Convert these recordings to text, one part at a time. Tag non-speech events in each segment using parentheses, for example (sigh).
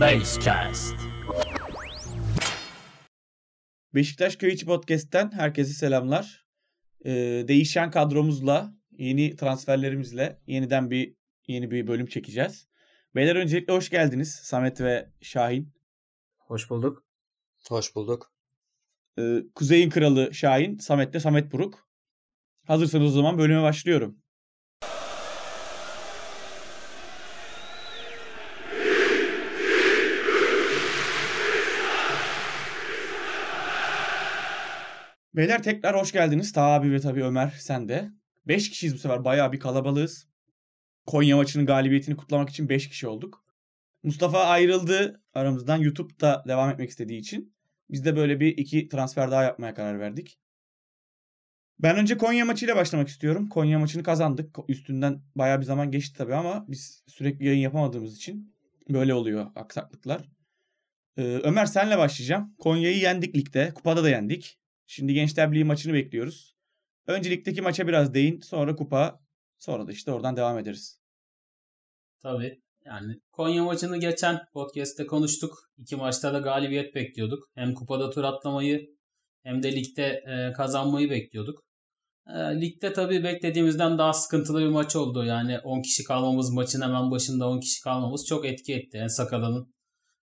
Basecast. Beşiktaş Köy İçi Podcast'ten herkese selamlar. Ee, değişen kadromuzla, yeni transferlerimizle yeniden bir yeni bir bölüm çekeceğiz. Beyler öncelikle hoş geldiniz Samet ve Şahin. Hoş bulduk. Hoş bulduk. Ee, Kuzey'in kralı Şahin, Samet de Samet Buruk. Hazırsanız o zaman bölüme başlıyorum. Beyler tekrar hoş geldiniz. Ta abi ve tabii Ömer sen de. 5 kişiyiz bu sefer. Bayağı bir kalabalığız. Konya maçının galibiyetini kutlamak için 5 kişi olduk. Mustafa ayrıldı aramızdan YouTube'da devam etmek istediği için. Biz de böyle bir iki transfer daha yapmaya karar verdik. Ben önce Konya maçıyla başlamak istiyorum. Konya maçını kazandık. Üstünden bayağı bir zaman geçti tabii ama biz sürekli yayın yapamadığımız için böyle oluyor aksaklıklar. Ee, Ömer senle başlayacağım. Konya'yı yendik ligde. Kupada da yendik. Şimdi Gençler Birliği maçını bekliyoruz. Önce ligdeki maça biraz değin. Sonra kupa. Sonra da işte oradan devam ederiz. Tabii. Yani Konya maçını geçen podcast'te konuştuk. İki maçta da galibiyet bekliyorduk. Hem kupada tur atlamayı hem de ligde e, kazanmayı bekliyorduk. E, ligde tabii beklediğimizden daha sıkıntılı bir maç oldu. Yani 10 kişi kalmamız, maçın hemen başında 10 kişi kalmamız çok etki etti. En Sakalan'ın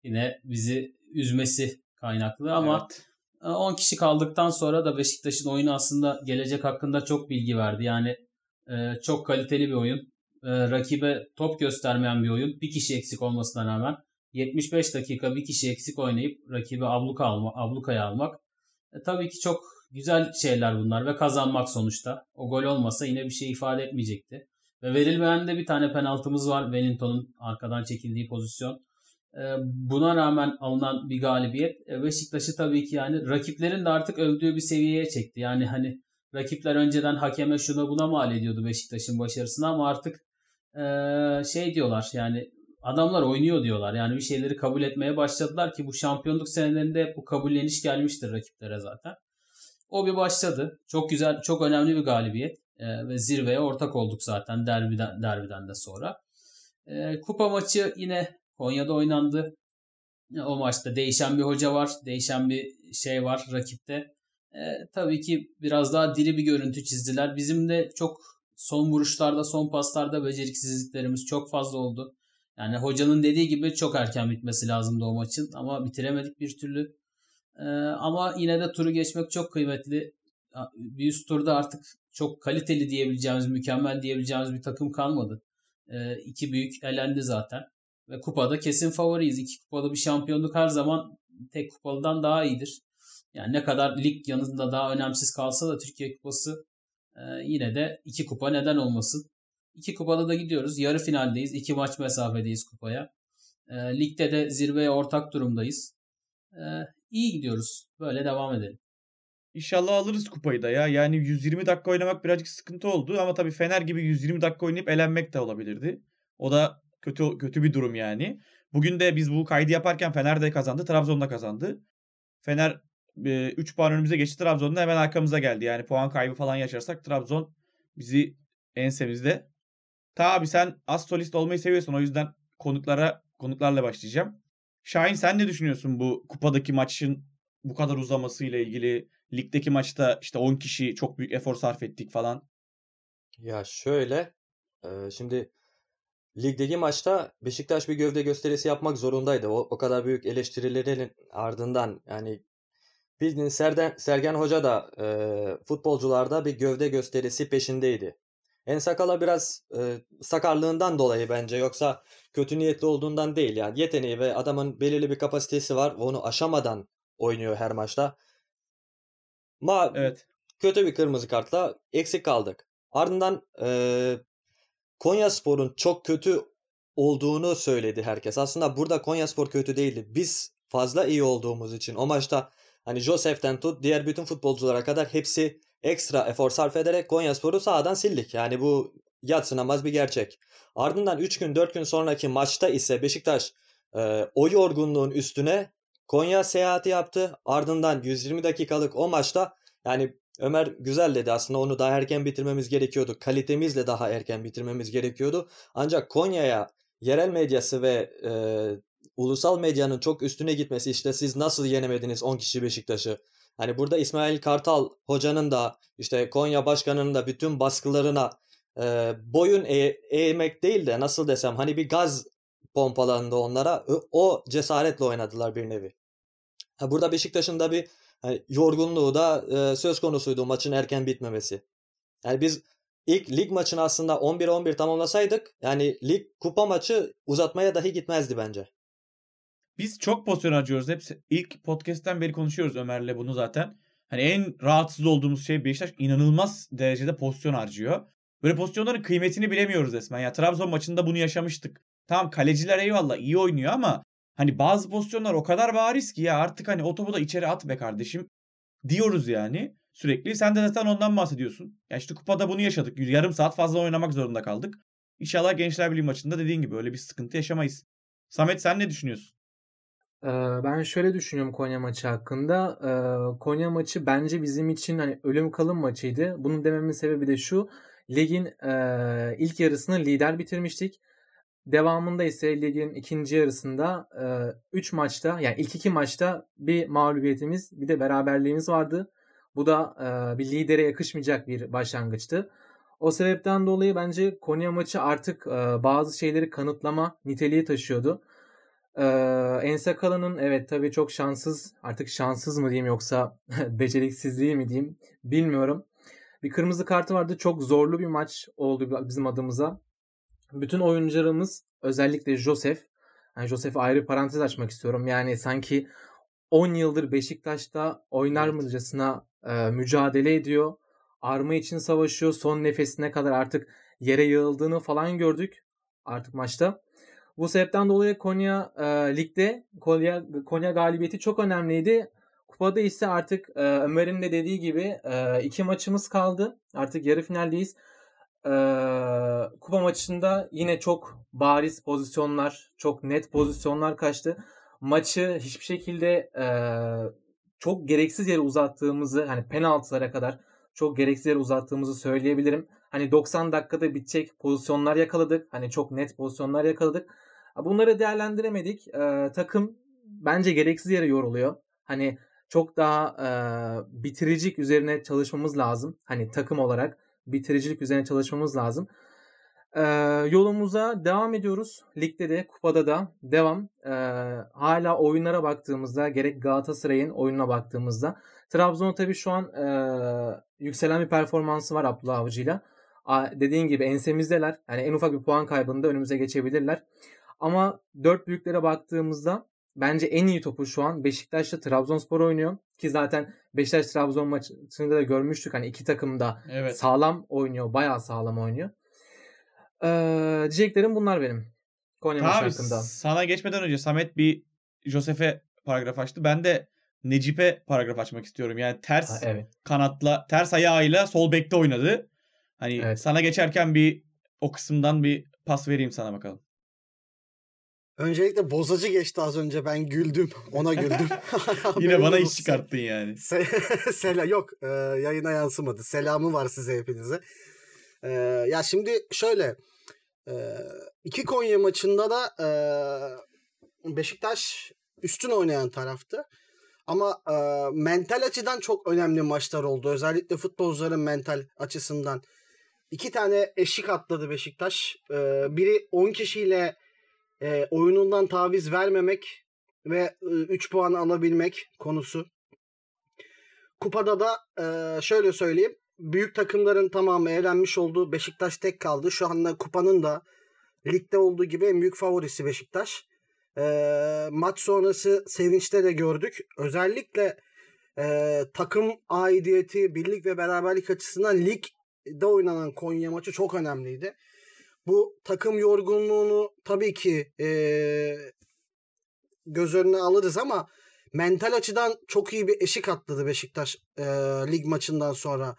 yine bizi üzmesi kaynaklı ama Evet. 10 kişi kaldıktan sonra da Beşiktaş'ın oyunu aslında gelecek hakkında çok bilgi verdi. Yani e, çok kaliteli bir oyun. E, rakibe top göstermeyen bir oyun. Bir kişi eksik olmasına rağmen 75 dakika bir kişi eksik oynayıp rakibe abluka alma, ablukaya almak. E, tabii ki çok güzel şeyler bunlar ve kazanmak sonuçta. O gol olmasa yine bir şey ifade etmeyecekti. Ve verilmeyen de bir tane penaltımız var. Wellington'un arkadan çekildiği pozisyon. E, buna rağmen alınan bir galibiyet e, Beşiktaş'ı tabii ki yani rakiplerin de artık övdüğü bir seviyeye çekti. Yani hani rakipler önceden hakeme şuna buna mal ediyordu Beşiktaş'ın başarısını ama artık e, şey diyorlar yani adamlar oynuyor diyorlar. Yani bir şeyleri kabul etmeye başladılar ki bu şampiyonluk senelerinde hep bu kabulleniş gelmiştir rakiplere zaten. O bir başladı. Çok güzel, çok önemli bir galibiyet e, ve zirveye ortak olduk zaten derbiden, derbiden de sonra. Kupa maçı yine Konya'da oynandı. O maçta değişen bir hoca var. Değişen bir şey var rakipte. E, tabii ki biraz daha diri bir görüntü çizdiler. Bizim de çok son vuruşlarda, son paslarda beceriksizliklerimiz çok fazla oldu. Yani hocanın dediği gibi çok erken bitmesi lazımdı o maçın ama bitiremedik bir türlü. E, ama yine de turu geçmek çok kıymetli. Bir üst turda artık çok kaliteli diyebileceğimiz, mükemmel diyebileceğimiz bir takım kalmadı. E, iki büyük elendi zaten. Ve kupada kesin favoriyiz. İki kupalı bir şampiyonluk her zaman tek kupalıdan daha iyidir. Yani ne kadar lig yanında daha önemsiz kalsa da Türkiye Kupası e, yine de iki kupa neden olmasın. İki kupada da gidiyoruz. Yarı finaldeyiz. İki maç mesafedeyiz kupaya. E, ligde de zirveye ortak durumdayız. E, iyi gidiyoruz. Böyle devam edelim. İnşallah alırız kupayı da ya. Yani 120 dakika oynamak birazcık sıkıntı oldu ama tabii Fener gibi 120 dakika oynayıp elenmek de olabilirdi. O da kötü kötü bir durum yani. Bugün de biz bu kaydı yaparken Fener de kazandı, Trabzon da kazandı. Fener 3 puan önümüze geçti. Trabzon da hemen arkamıza geldi. Yani puan kaybı falan yaşarsak Trabzon bizi ensemizde. Ta abi sen az solist olmayı seviyorsun. O yüzden konuklara konuklarla başlayacağım. Şahin sen ne düşünüyorsun bu kupadaki maçın bu kadar uzamasıyla ilgili? Ligdeki maçta işte 10 kişi çok büyük efor sarf ettik falan. Ya şöyle, e, şimdi ligdeki maçta Beşiktaş bir gövde gösterisi yapmak zorundaydı. O, o kadar büyük eleştirilerin ardından yani bildiğin Serden, Sergen Hoca da e, futbolcularda bir gövde gösterisi peşindeydi. En Sakala biraz e, sakarlığından dolayı bence yoksa kötü niyetli olduğundan değil yani yeteneği ve adamın belirli bir kapasitesi var onu aşamadan oynuyor her maçta. Ma Evet. kötü bir kırmızı kartla eksik kaldık. Ardından e, Konya Spor'un çok kötü olduğunu söyledi herkes. Aslında burada Konya Spor kötü değildi. Biz fazla iyi olduğumuz için o maçta hani Josef'ten tut diğer bütün futbolculara kadar hepsi ekstra efor sarf ederek Konya Spor'u sahadan sildik. Yani bu yatsınamaz bir gerçek. Ardından 3 gün 4 gün sonraki maçta ise Beşiktaş e, o yorgunluğun üstüne Konya seyahati yaptı. Ardından 120 dakikalık o maçta yani Ömer güzel dedi aslında onu daha erken bitirmemiz gerekiyordu. Kalitemizle daha erken bitirmemiz gerekiyordu. Ancak Konya'ya yerel medyası ve e, ulusal medyanın çok üstüne gitmesi işte siz nasıl yenemediniz 10 kişi Beşiktaş'ı. Hani burada İsmail Kartal hocanın da işte Konya başkanının da bütün baskılarına e, boyun e- eğmek değil de nasıl desem hani bir gaz pompalandı onlara. O cesaretle oynadılar bir nevi. Ha, burada Beşiktaş'ın da bir hani, yorgunluğu da e, söz konusuydu maçın erken bitmemesi. Yani biz ilk lig maçını aslında 11-11 tamamlasaydık yani lig kupa maçı uzatmaya dahi gitmezdi bence. Biz çok pozisyon harcıyoruz. Hep ilk podcast'ten beri konuşuyoruz Ömer'le bunu zaten. Hani en rahatsız olduğumuz şey Beşiktaş inanılmaz derecede pozisyon harcıyor. Böyle pozisyonların kıymetini bilemiyoruz resmen. Ya Trabzon maçında bunu yaşamıştık. Tamam kaleciler eyvallah iyi oynuyor ama hani bazı pozisyonlar o kadar bariz ki ya artık hani o topu da içeri at be kardeşim diyoruz yani sürekli. Sen de zaten ondan bahsediyorsun. Ya işte kupada bunu yaşadık. Yarım saat fazla oynamak zorunda kaldık. İnşallah Gençler Birliği maçında dediğin gibi öyle bir sıkıntı yaşamayız. Samet sen ne düşünüyorsun? Ben şöyle düşünüyorum Konya maçı hakkında. Konya maçı bence bizim için hani ölüm kalım maçıydı. Bunun dememin sebebi de şu. Ligin ilk yarısını lider bitirmiştik. Devamında ise ligin ikinci yarısında 3 maçta yani ilk iki maçta bir mağlubiyetimiz bir de beraberliğimiz vardı. Bu da bir lidere yakışmayacak bir başlangıçtı. O sebepten dolayı bence Konya maçı artık bazı şeyleri kanıtlama niteliği taşıyordu. Ee, Ensakala'nın evet tabii çok şanssız artık şanssız mı diyeyim yoksa (laughs) beceriksizliği mi diyeyim bilmiyorum. Bir kırmızı kartı vardı çok zorlu bir maç oldu bizim adımıza. Bütün oyuncularımız özellikle Josef yani Josef'e ayrı parantez açmak istiyorum. Yani sanki 10 yıldır Beşiktaş'ta oynarmırcasına e, mücadele ediyor. Arma için savaşıyor. Son nefesine kadar artık yere yığıldığını falan gördük artık maçta. Bu sebepten dolayı Konya e, ligde Konya, Konya galibiyeti çok önemliydi. Kupada ise artık e, Ömer'in de dediği gibi e, iki maçımız kaldı. Artık yarı finaldeyiz. E, kupa maçında yine çok bariz pozisyonlar, çok net pozisyonlar kaçtı. Maçı hiçbir şekilde e, çok gereksiz yere uzattığımızı, hani penaltılara kadar çok gereksiz yere uzattığımızı söyleyebilirim. Hani 90 dakikada bitecek pozisyonlar yakaladık. Hani çok net pozisyonlar yakaladık. Bunları değerlendiremedik. Ee, takım bence gereksiz yere yoruluyor. Hani çok daha e, bitiricilik üzerine çalışmamız lazım. Hani takım olarak bitiricilik üzerine çalışmamız lazım. Ee, yolumuza devam ediyoruz. Ligde de, kupada da devam. Ee, hala oyunlara baktığımızda, gerek Galatasaray'ın oyununa baktığımızda. Trabzon tabii şu an e, yükselen bir performansı var Abdullah Avcı'yla. Dediğin gibi ensemizdeler. Yani en ufak bir puan kaybında önümüze geçebilirler. Ama dört büyüklere baktığımızda bence en iyi topu şu an Beşiktaş'ta Trabzonspor oynuyor. Ki zaten Beşiktaş Trabzon maçında da görmüştük. Hani iki takım da evet. sağlam oynuyor. Bayağı sağlam oynuyor. Ee, diyeceklerim bunlar benim. Konya Tabii, maçı hakkında. Sana geçmeden önce Samet bir Josef'e paragraf açtı. Ben de Necip'e paragraf açmak istiyorum. Yani ters ha, evet. kanatla, ters ayağıyla sol bekte oynadı. Hani evet. sana geçerken bir o kısımdan bir pas vereyim sana bakalım. Öncelikle bozacı geçti az önce ben güldüm ona güldüm. (laughs) (laughs) Yine bana iş çıkarttın yani. Se- (laughs) Sela yok e, yayına yansımadı. Selamı var size hepinize. E, ya şimdi şöyle e, iki Konya maçında da e, Beşiktaş üstün oynayan taraftı. Ama e, mental açıdan çok önemli maçlar oldu. Özellikle futbolcuların mental açısından. İki tane eşik atladı Beşiktaş. E, biri 10 kişiyle e, oyunundan taviz vermemek ve 3 e, puan alabilmek konusu. Kupada da e, şöyle söyleyeyim. Büyük takımların tamamı eğlenmiş olduğu Beşiktaş tek kaldı. Şu anda kupanın da ligde olduğu gibi en büyük favorisi Beşiktaş. E, maç sonrası sevinçte de gördük. Özellikle e, takım aidiyeti, birlik ve beraberlik açısından ligde oynanan Konya maçı çok önemliydi bu takım yorgunluğunu tabii ki e, göz önüne alırız ama mental açıdan çok iyi bir eşik atladı Beşiktaş e, lig maçından sonra.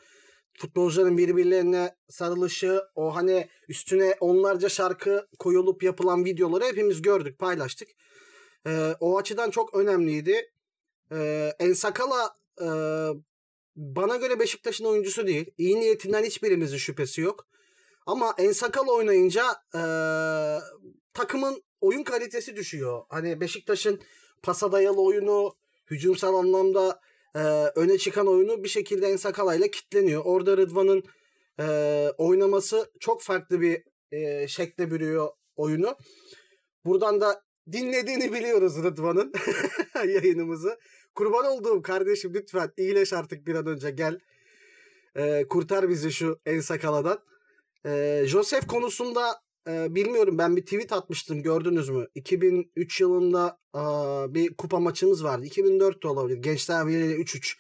Futbolcuların birbirlerine sarılışı, o hani üstüne onlarca şarkı koyulup yapılan videoları hepimiz gördük, paylaştık. E, o açıdan çok önemliydi. E, Ensakala e, bana göre Beşiktaş'ın oyuncusu değil. İyi niyetinden hiçbirimizin şüphesi yok. Ama Ensakal oynayınca e, takımın oyun kalitesi düşüyor. Hani Beşiktaş'ın pasa dayalı oyunu, hücumsal anlamda e, öne çıkan oyunu bir şekilde Ensakala ile kitleniyor. Orada Rıdvan'ın e, oynaması çok farklı bir e, şekle bürüyor oyunu. Buradan da dinlediğini biliyoruz Rıdvan'ın (laughs) yayınımızı. Kurban olduğum kardeşim lütfen iyileş artık bir an önce gel. E, kurtar bizi şu Ensakala'dan. E, Joseph konusunda e, bilmiyorum ben bir tweet atmıştım gördünüz mü? 2003 yılında e, bir kupa maçımız vardı. 2004 de olabilir. Gençler Birliği 3-3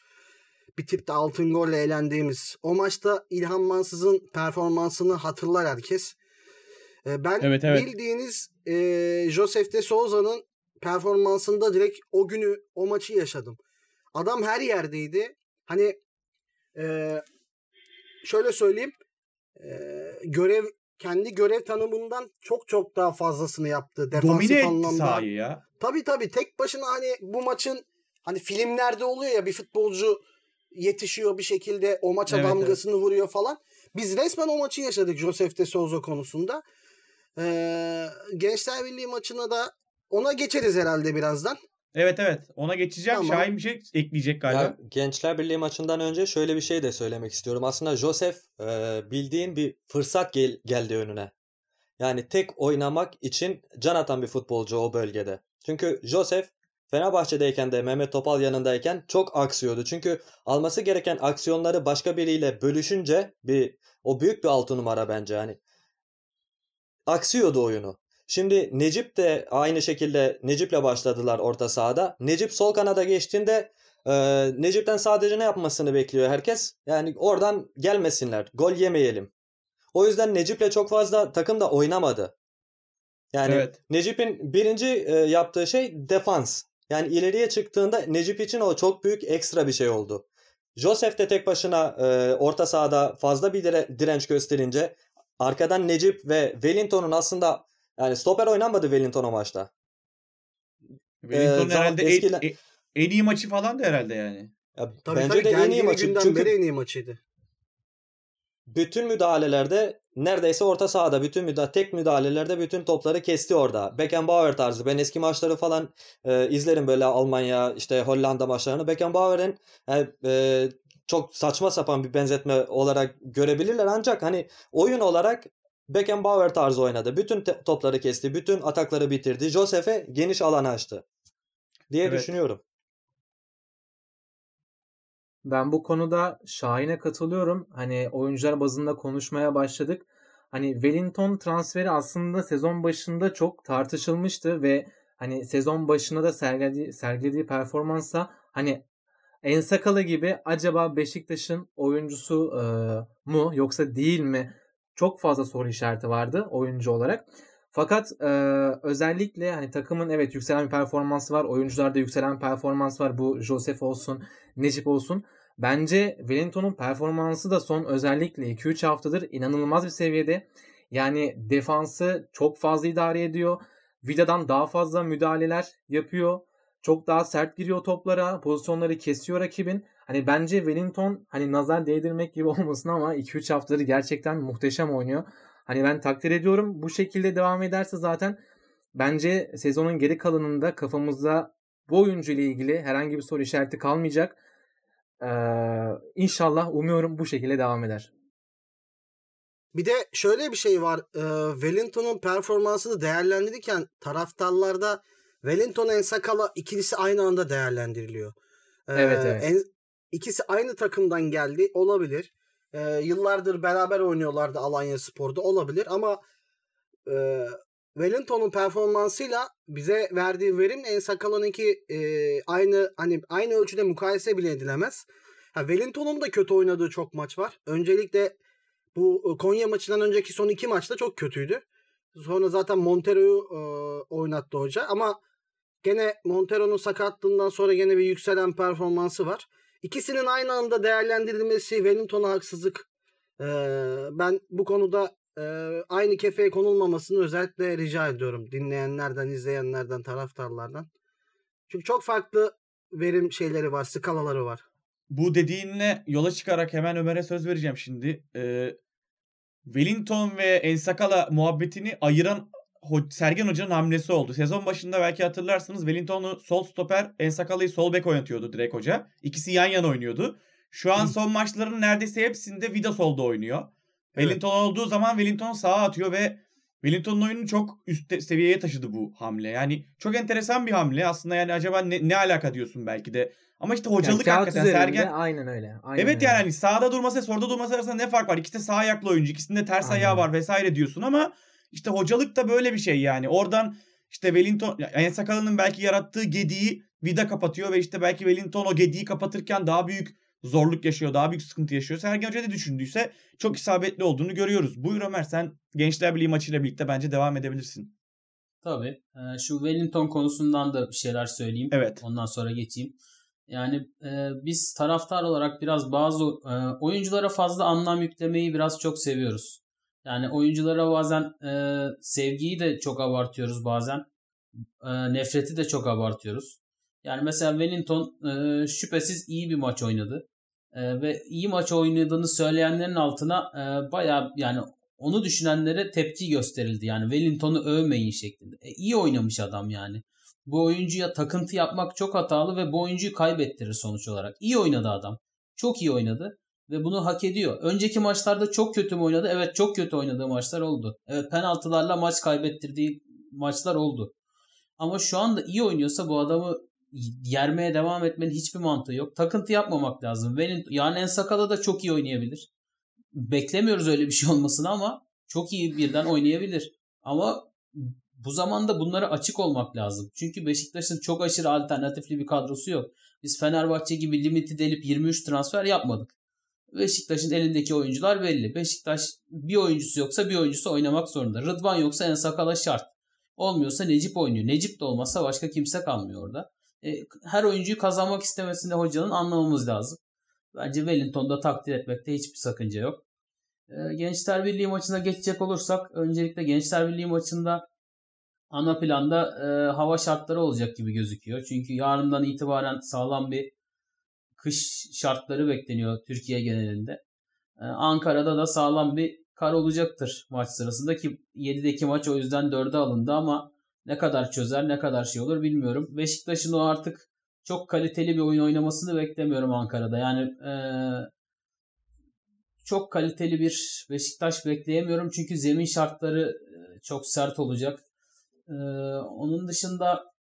bir tipte altın golle eğlendiğimiz. O maçta İlhan Mansız'ın performansını hatırlar herkes. E, ben Evet, evet. bildiğiniz e, Joseph de Souza'nın performansında direkt o günü o maçı yaşadım. Adam her yerdeydi. Hani e, şöyle söyleyeyim görev kendi görev tanımından çok çok daha fazlasını yaptı. Defansif Domine anlamda. sahayı ya. Tabii tabii tek başına hani bu maçın hani filmlerde oluyor ya bir futbolcu yetişiyor bir şekilde o maça Evet, damgasını vuruyor falan. Biz resmen o maçı yaşadık Josef de Souza konusunda. Ee, Gençler Birliği maçına da ona geçeriz herhalde birazdan. Evet evet. Ona geçeceğim. Tamam. Şahin bir şey ekleyecek galiba. Ya, Gençler Birliği maçından önce şöyle bir şey de söylemek istiyorum. Aslında Josef e, bildiğin bir fırsat gel- geldi önüne. Yani tek oynamak için can atan bir futbolcu o bölgede. Çünkü Josef Fenerbahçe'deyken de Mehmet Topal yanındayken çok aksıyordu. Çünkü alması gereken aksiyonları başka biriyle bölüşünce bir o büyük bir altı numara bence hani. Aksıyordu oyunu. Şimdi Necip de aynı şekilde Necip'le başladılar orta sahada. Necip sol kanada geçtiğinde e, Necip'ten sadece ne yapmasını bekliyor herkes? Yani oradan gelmesinler, gol yemeyelim. O yüzden Necip'le çok fazla takım da oynamadı. Yani Evet. Necip'in birinci e, yaptığı şey defans. Yani ileriye çıktığında Necip için o çok büyük ekstra bir şey oldu. Joseph de tek başına e, orta sahada fazla bir dire- direnç gösterince arkadan Necip ve Wellington'un aslında yani stoper oynanmadı Wellington o maçta. Wellington'un zaman herhalde eskiler- en, en- en iyi maçı falan da herhalde yani. Ya Tabii bence tabii de en iyi maçı. Çünkü beri en iyi maçıydı. bütün müdahalelerde neredeyse orta sahada bütün müda tek müdahalelerde bütün topları kesti orada. Beckenbauer tarzı. Ben eski maçları falan e, izlerim böyle Almanya işte Hollanda maçlarını. Beckenbauer'in e, e, çok saçma sapan bir benzetme olarak görebilirler ancak hani oyun olarak Beckenbauer tarzı oynadı. Bütün topları kesti, bütün atakları bitirdi. Josef'e geniş alan açtı diye Evet. düşünüyorum. Ben bu konuda Şahin'e katılıyorum. Hani oyuncular bazında konuşmaya başladık. Hani Wellington transferi aslında sezon başında çok tartışılmıştı ve hani sezon başında da sergilediği, sergilediği performansa hani Ensakala gibi acaba Beşiktaş'ın oyuncusu e, mu yoksa değil mi? Çok fazla soru işareti vardı oyuncu olarak. Fakat e, özellikle hani takımın evet yükselen bir performansı var. Oyuncularda yükselen performans var. Bu Josef olsun, Necip olsun. Bence Wellington'un performansı da son özellikle 2-3 haftadır inanılmaz bir seviyede. Yani defansı çok fazla idare ediyor. Vida'dan daha fazla müdahaleler yapıyor. Çok daha sert giriyor toplara. Pozisyonları kesiyor rakibin. Hani bence Wellington hani nazar değdirmek gibi (laughs) olmasın ama 2-3 haftadır gerçekten muhteşem oynuyor. Hani ben takdir ediyorum. Bu şekilde devam ederse zaten bence sezonun geri kalanında kafamızda bu oyuncu ile ilgili herhangi bir soru işareti kalmayacak. Ee, inşallah umuyorum bu şekilde devam eder. Bir de şöyle bir şey var. E, Wellington'un performansını değerlendirirken taraftarlarda Wellington Ensakala ikilisi aynı anda değerlendiriliyor. E, Evet, evet. En, ikisi aynı takımdan geldi olabilir. E, yıllardır beraber oynuyorlardı Alanya Spor'da olabilir ama e, Wellington'un performansıyla bize verdiği verim Ensakala'nınki e, aynı hani aynı ölçüde mukayese bile edilemez. Ha, Wellington'un da kötü oynadığı çok maç var. Öncelikle bu e, Konya maçından önceki son iki maçta çok kötüydü. Sonra zaten Montero'yu e, oynattı hoca ama gene Montero'nun sakatlığından sonra gene bir yükselen performansı var. İkisinin aynı anda değerlendirilmesi Wellington'a haksızlık. E, ben bu konuda e, aynı kefeye konulmamasını özellikle rica ediyorum dinleyenlerden, izleyenlerden, taraftarlardan. Çünkü çok farklı verim şeyleri var, skalaları var. Bu dediğinle yola çıkarak hemen Ömer'e söz vereceğim şimdi. Ee, Wellington ve Ensakala muhabbetini ayıran Sergen Hoca'nın hamlesi oldu. Sezon başında belki hatırlarsınız Wellington'u sol stoper, Ensakala'yı sol bek oynatıyordu direkt hoca. İkisi yan yana oynuyordu. Şu an son maçların neredeyse hepsinde Vida solda oynuyor. Evet. Wellington olduğu zaman Wellington sağa atıyor ve Wellington'un oyunu çok üst seviyeye taşıdı bu hamle. Yani çok enteresan bir hamle. Aslında yani acaba ne, ne alaka diyorsun belki de. Ama işte hocalık yani hakikaten Sergen. Aynen öyle. Aynen evet öyle. yani hani sağda durması solda durması arasında ne fark var? İkisi de sağ ayaklı oyuncu. İkisinde ters aynen. ayağı var vesaire diyorsun ama işte hocalık da böyle bir şey yani. Oradan işte Wellington en sakalının belki yarattığı gediği Vida kapatıyor ve işte belki Wellington o gediği kapatırken daha büyük zorluk yaşıyor, daha büyük sıkıntı yaşıyor. Sergen Hoca da düşündüyse çok isabetli olduğunu görüyoruz. Buyur Ömer sen Gençler Birliği maçıyla birlikte bence devam edebilirsin. Tabii. Ee, şu Wellington konusundan da bir şeyler söyleyeyim. Evet. Ondan sonra geçeyim. Yani e, biz taraftar olarak biraz bazı e, oyunculara fazla anlam yüklemeyi biraz çok seviyoruz. Yani oyunculara bazen e, sevgiyi de çok abartıyoruz bazen. E, nefreti de çok abartıyoruz. Yani mesela Wellington e, şüphesiz iyi bir maç oynadı. E, ve iyi maç oynadığını söyleyenlerin altına e, bayağı yani onu düşünenlere tepki gösterildi. Yani Wellington'u övmeyin şeklinde. E, iyi oynamış adam yani. Bu oyuncuya takıntı yapmak çok hatalı ve bu oyuncuyu kaybettirir sonuç olarak. İyi oynadı adam. Çok iyi oynadı ve bunu hak ediyor. Önceki maçlarda çok kötü mü oynadı? Evet çok kötü oynadığı maçlar oldu. Evet penaltılarla maç kaybettirdiği maçlar oldu. Ama şu anda iyi oynuyorsa bu adamı yermeye devam etmenin hiçbir mantığı yok. Takıntı yapmamak lazım. Benim, yani en sakala da çok iyi oynayabilir. Beklemiyoruz öyle bir şey olmasını ama çok iyi birden oynayabilir. Ama bu zamanda bunlara açık olmak lazım. Çünkü Beşiktaş'ın çok aşırı alternatifli bir kadrosu yok. Biz Fenerbahçe gibi limiti delip 23 transfer yapmadık. Beşiktaş'ın elindeki oyuncular belli. Beşiktaş bir oyuncusu yoksa bir oyuncusu oynamak zorunda. Rıdvan yoksa en sakala şart. Olmuyorsa Necip oynuyor. Necip de olmazsa başka kimse kalmıyor orada. E, her oyuncuyu kazanmak istemesinde hocanın anlamamız lazım. Bence Wellington'da takdir etmekte hiçbir sakınca yok. E, Gençler Birliği maçına geçecek olursak öncelikle Gençler Birliği maçında ana planda e, hava şartları olacak gibi gözüküyor. Çünkü yarından itibaren sağlam bir kış şartları bekleniyor Türkiye genelinde. E, Ankara'da da sağlam bir kar olacaktır maç sırasında ki 7'deki maç o yüzden 4'e alındı ama ne kadar çözer ne kadar şey olur bilmiyorum. Beşiktaş'ın o artık çok kaliteli bir oyun oynamasını beklemiyorum Ankara'da. Yani e, çok kaliteli bir Beşiktaş bekleyemiyorum çünkü zemin şartları çok sert olacak. Ee, onun dışında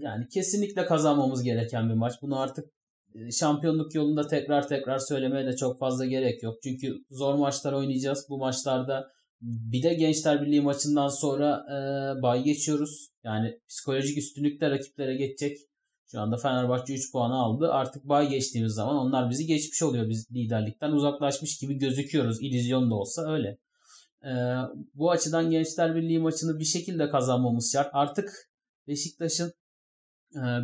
yani kesinlikle kazanmamız gereken bir maç. Bunu artık e, şampiyonluk yolunda tekrar tekrar söylemeye de çok fazla gerek yok. Çünkü zor maçlar oynayacağız. Bu maçlarda bir de Gençler Birliği maçından sonra e, bay geçiyoruz. Yani psikolojik üstünlükte rakiplere geçecek. Şu anda Fenerbahçe 3 puanı aldı. Artık bay geçtiğimiz zaman onlar bizi geçmiş oluyor. Biz liderlikten uzaklaşmış gibi gözüküyoruz. İllüzyon da olsa öyle. E, bu açıdan Gençler Birliği maçını bir şekilde kazanmamız şart. Artık Beşiktaş'ın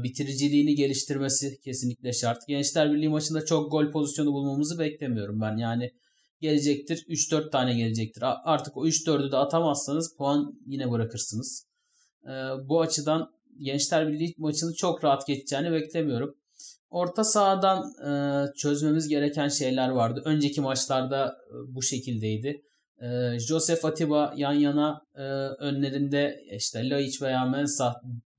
bitiriciliğini geliştirmesi kesinlikle şart. Gençler Birliği maçında çok gol pozisyonu bulmamızı beklemiyorum ben. Yani gelecektir 3-4 tane gelecektir. Artık o 3-4'ü de atamazsanız puan yine bırakırsınız. E, bu açıdan Gençler Birliği maçını çok rahat geçeceğini beklemiyorum. Orta sahadan e, çözmemiz gereken şeyler vardı. Önceki maçlarda e, bu şekildeydi. E, Joseph Atiba yan yana önlerinde işte Laiç veya Mensah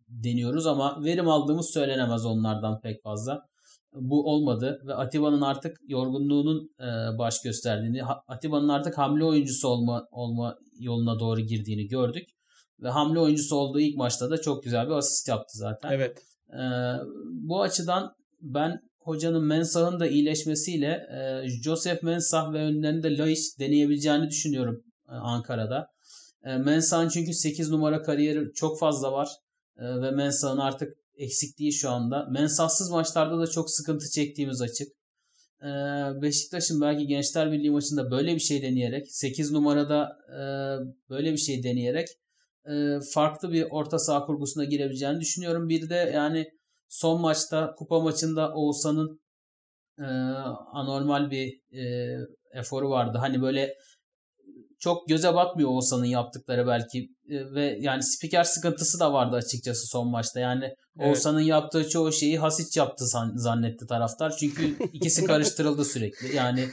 deniyoruz ama verim aldığımız söylenemez onlardan pek fazla. Bu olmadı ve Atiba'nın artık yorgunluğunun e, baş gösterdiğini, Atiba'nın artık hamle oyuncusu olma olma yoluna doğru girdiğini gördük. Ve hamle oyuncusu olduğu ilk maçta da çok güzel bir asist yaptı zaten. Evet. E, bu açıdan ben hocanın Mensah'ın da iyileşmesiyle e, Joseph Mensah ve önlerinde Laiş deneyebileceğini düşünüyorum e, Ankara'da. E, Mensah'ın çünkü 8 numara kariyeri çok fazla var e, ve Mensah'ın artık eksikliği şu anda. Mensahsız maçlarda da çok sıkıntı çektiğimiz açık. E, Beşiktaş'ın belki Gençler Birliği maçında böyle bir şey deneyerek 8 numarada e, böyle bir şey deneyerek e, farklı bir orta saha kurgusuna girebileceğini düşünüyorum. Bir de yani son maçta kupa maçında Oğuzhan'ın e, anormal bir eforu vardı. Hani böyle çok göze batmıyor Oğuzhan'ın yaptıkları belki e, ve yani spiker sıkıntısı da vardı açıkçası son maçta. Yani evet. Oğuzhan'ın yaptığı çoğu şeyi Hasic yaptı zannetti taraftar. Çünkü ikisi (laughs) karıştırıldı sürekli. Yani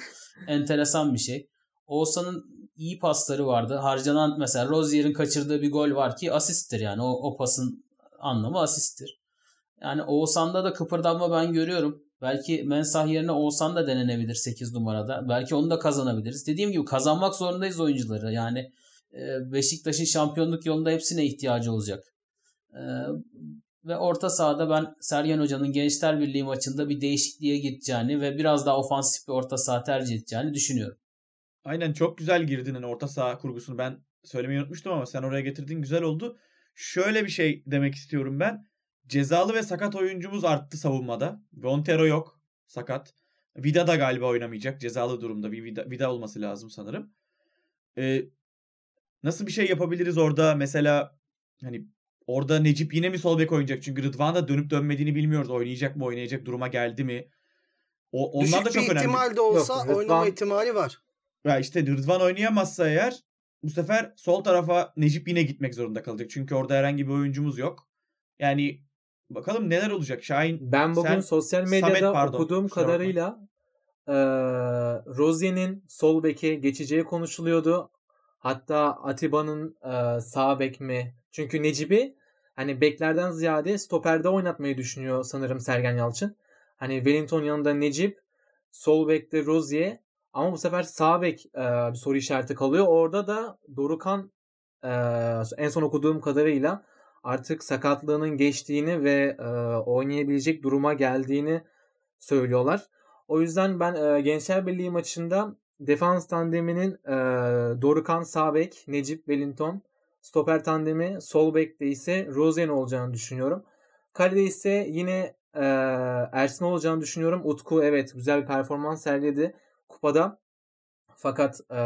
enteresan bir şey. Oğuzhan'ın iyi pasları vardı. Harcanan mesela Rozier'in kaçırdığı bir gol var ki asisttir yani. O, o pasın anlamı asisttir. Yani Oğuzhan'da da kıpırdanma ben görüyorum. Belki Mensah yerine Oğuzhan da denenebilir 8 numarada. Belki onu da kazanabiliriz. Dediğim gibi kazanmak zorundayız oyuncuları. Yani e, Beşiktaş'ın şampiyonluk yolunda hepsine ihtiyacı olacak. E, ve orta sahada ben Sergen Hoca'nın Gençler Birliği maçında bir değişikliğe gideceğini ve biraz daha ofansif bir orta saha tercih edeceğini düşünüyorum. Aynen çok güzel girdin hani orta saha kurgusunu ben söylemeyi unutmuştum ama sen oraya getirdin güzel oldu. Şöyle bir şey demek istiyorum ben. Cezalı ve sakat oyuncumuz arttı savunmada. Montero yok. Sakat. Vida da galiba oynamayacak. Cezalı durumda. Bir Vida, Vida olması lazım sanırım. Ee, nasıl bir şey yapabiliriz orada? Mesela hani orada Necip yine mi sol bek oynayacak? Çünkü Rıdvan da dönüp dönmediğini bilmiyoruz. Oynayacak mı oynayacak duruma geldi mi? O, onlar Düşük da çok bir önemli. ihtimal de olsa Yok, Rıdvan- oynama ihtimali var. Ya işte Rıdvan oynayamazsa eğer bu sefer sol tarafa Necip yine gitmek zorunda kalacak. Çünkü orada herhangi bir oyuncumuz yok. Yani bakalım neler olacak. Şahin Ben bugün sen- sosyal Samet, medyada pardon, okuduğum kadarıyla e, Rozier'in sol beke geçeceği konuşuluyordu. Hatta Atiba'nın e, sağ bek mi? Çünkü Necip'i hani beklerden ziyade stoperde oynatmayı düşünüyor sanırım Sergen Yalçın. Hani Wellington yanında Necip, sol bekte Rozier ama bu sefer sağ bek e, bir soru işareti kalıyor. Orada da Dorukan e, en son okuduğum kadarıyla artık sakatlığının geçtiğini ve e, oynayabilecek duruma geldiğini söylüyorlar. O yüzden ben e, Gençler Birliği maçında defans tandeminin e, Dorukan sağ bek, Necip Wellington, stoper tandemi sol bekte ise Rosen olacağını düşünüyorum. Kalede ise yine e, Ersin olacağını düşünüyorum. Utku evet güzel bir performans sergiledi kupada. Fakat e,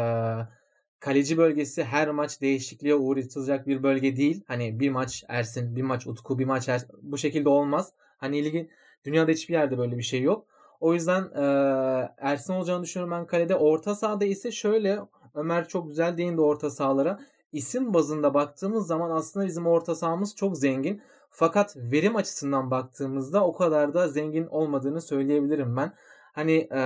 kaleci bölgesi her maç değişikliğe uğratılacak bir bölge değil. Hani bir maç Ersin, bir maç Utku, bir maç Ersin. Bu şekilde olmaz. Hani ligin dünyada hiçbir yerde böyle bir şey yok. O yüzden e, Ersin olacağını düşünüyorum ben kalede. Orta sahada ise şöyle Ömer çok güzel değindi orta sahalara. İsim bazında baktığımız zaman aslında bizim orta sahamız çok zengin. Fakat verim açısından baktığımızda o kadar da zengin olmadığını söyleyebilirim ben. Hani e,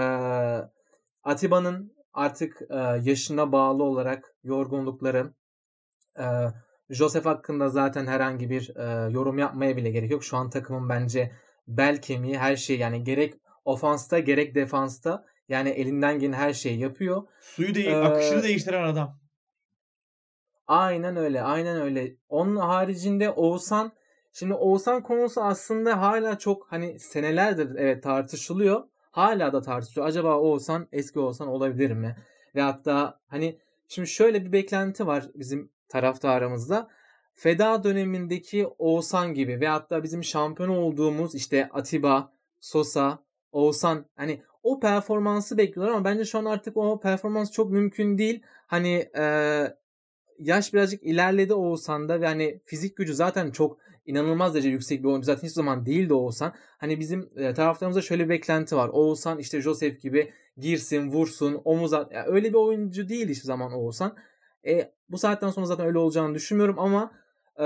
Atiba'nın artık e, yaşına bağlı olarak yorgunlukları, e, Joseph hakkında zaten herhangi bir e, yorum yapmaya bile gerek yok. Şu an takımın bence bel kemiği her şey yani gerek ofansta gerek defansta yani elinden gelen her şeyi yapıyor. Suyu değil, Ee, akışını değiştiren adam. Aynen öyle, aynen öyle. Onun haricinde Oğuzhan, şimdi Oğuzhan konusu aslında hala çok hani senelerdir evet tartışılıyor. Hala da tartışılıyor. Acaba Oğuzhan eski Oğuzhan olabilir mi? Ve hatta hani şimdi şöyle bir beklenti var bizim taraftarımızda. Feda dönemindeki Oğuzhan gibi ve hatta bizim şampiyon olduğumuz işte Atiba, Sosa, Oğuzhan hani o performansı bekliyorlar ama bence şu an artık o performans çok mümkün değil. Hani e, yaş birazcık ilerledi Oğuzhan'da ve hani fizik gücü zaten çok inanılmaz derece yüksek bir oyuncu. Zaten hiçbir zaman değildi Oğuzhan. Hani bizim e, taraftarımızda şöyle bir beklenti var. Oğuzhan işte Joseph gibi girsin, vursun, omuz at. Yani öyle bir oyuncu değil hiçbir zaman Oğuzhan. E, bu saatten sonra zaten öyle olacağını düşünmüyorum ama e,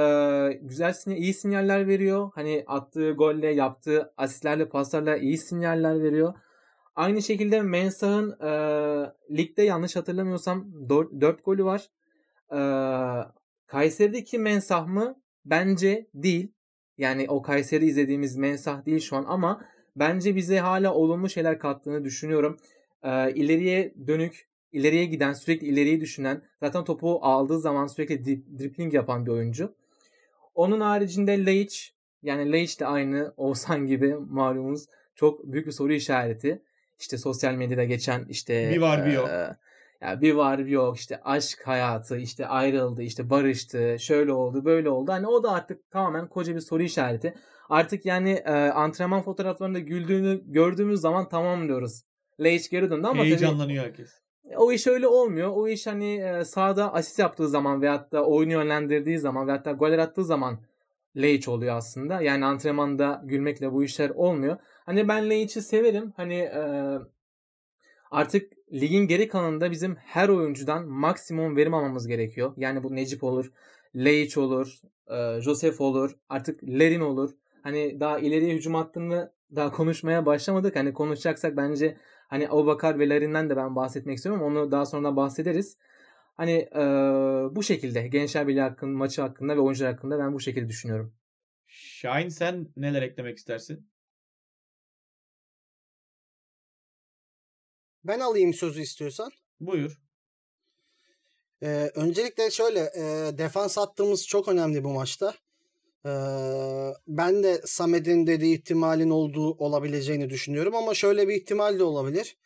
güzel iyi sinyaller veriyor. Hani attığı golle, yaptığı asistlerle, paslarla iyi sinyaller veriyor. Aynı şekilde Mensah'ın e, ligde yanlış hatırlamıyorsam 4, 4 golü var. E, Kayseri'deki Mensah mı? Bence değil. Yani o Kayseri izlediğimiz Mensah değil şu an ama bence bize hala olumlu şeyler kattığını düşünüyorum. E, ileriye dönük, ileriye giden, sürekli ileriyi düşünen, zaten topu aldığı zaman sürekli dip, dripling yapan bir oyuncu. Onun haricinde Laiç, yani Laiç de aynı (laughs) Oğuzhan gibi malumunuz çok büyük bir soru işareti. İşte sosyal medyada geçen işte Bir var, bir yok. e, ya bir var bir yok işte aşk hayatı işte ayrıldı işte barıştı şöyle oldu böyle oldu. Hani o da artık tamamen koca bir soru işareti. Artık yani e, antrenman fotoğraflarında güldüğünü gördüğümüz zaman tamam diyoruz. Laiç geri döndü ama tabii Heyecanlanıyor herkes. o iş öyle olmuyor. O iş hani e, sahada asist yaptığı zaman veyahut da oyunu yönlendirdiği zaman veyahut da goller attığı zaman Leic oluyor aslında. Yani antrenmanda gülmekle bu işler olmuyor. Hani ben Leic'i severim. Hani e, artık ligin geri kalanında bizim her oyuncudan maksimum verim almamız gerekiyor. Yani bu Necip olur, Leic olur, e, Josef olur, artık Lerin olur. Hani daha ileriye hücum hattını daha konuşmaya başlamadık. Hani konuşacaksak bence hani Abubakar ve Lerin'den de ben bahsetmek istiyorum. Onu daha sonra bahsederiz. Hani e, bu şekilde Gençler Birliği hakkında, maçı hakkında ve oyuncular hakkında ben bu şekilde düşünüyorum. Şahin sen neler eklemek istersin? Ben alayım sözü istiyorsan. Buyur. Ee, öncelikle şöyle e, defans hattımız çok önemli bu maçta. Ee, ben de Samet'in dediği ihtimalin olduğu olabileceğini düşünüyorum ama şöyle bir ihtimal de olabilir.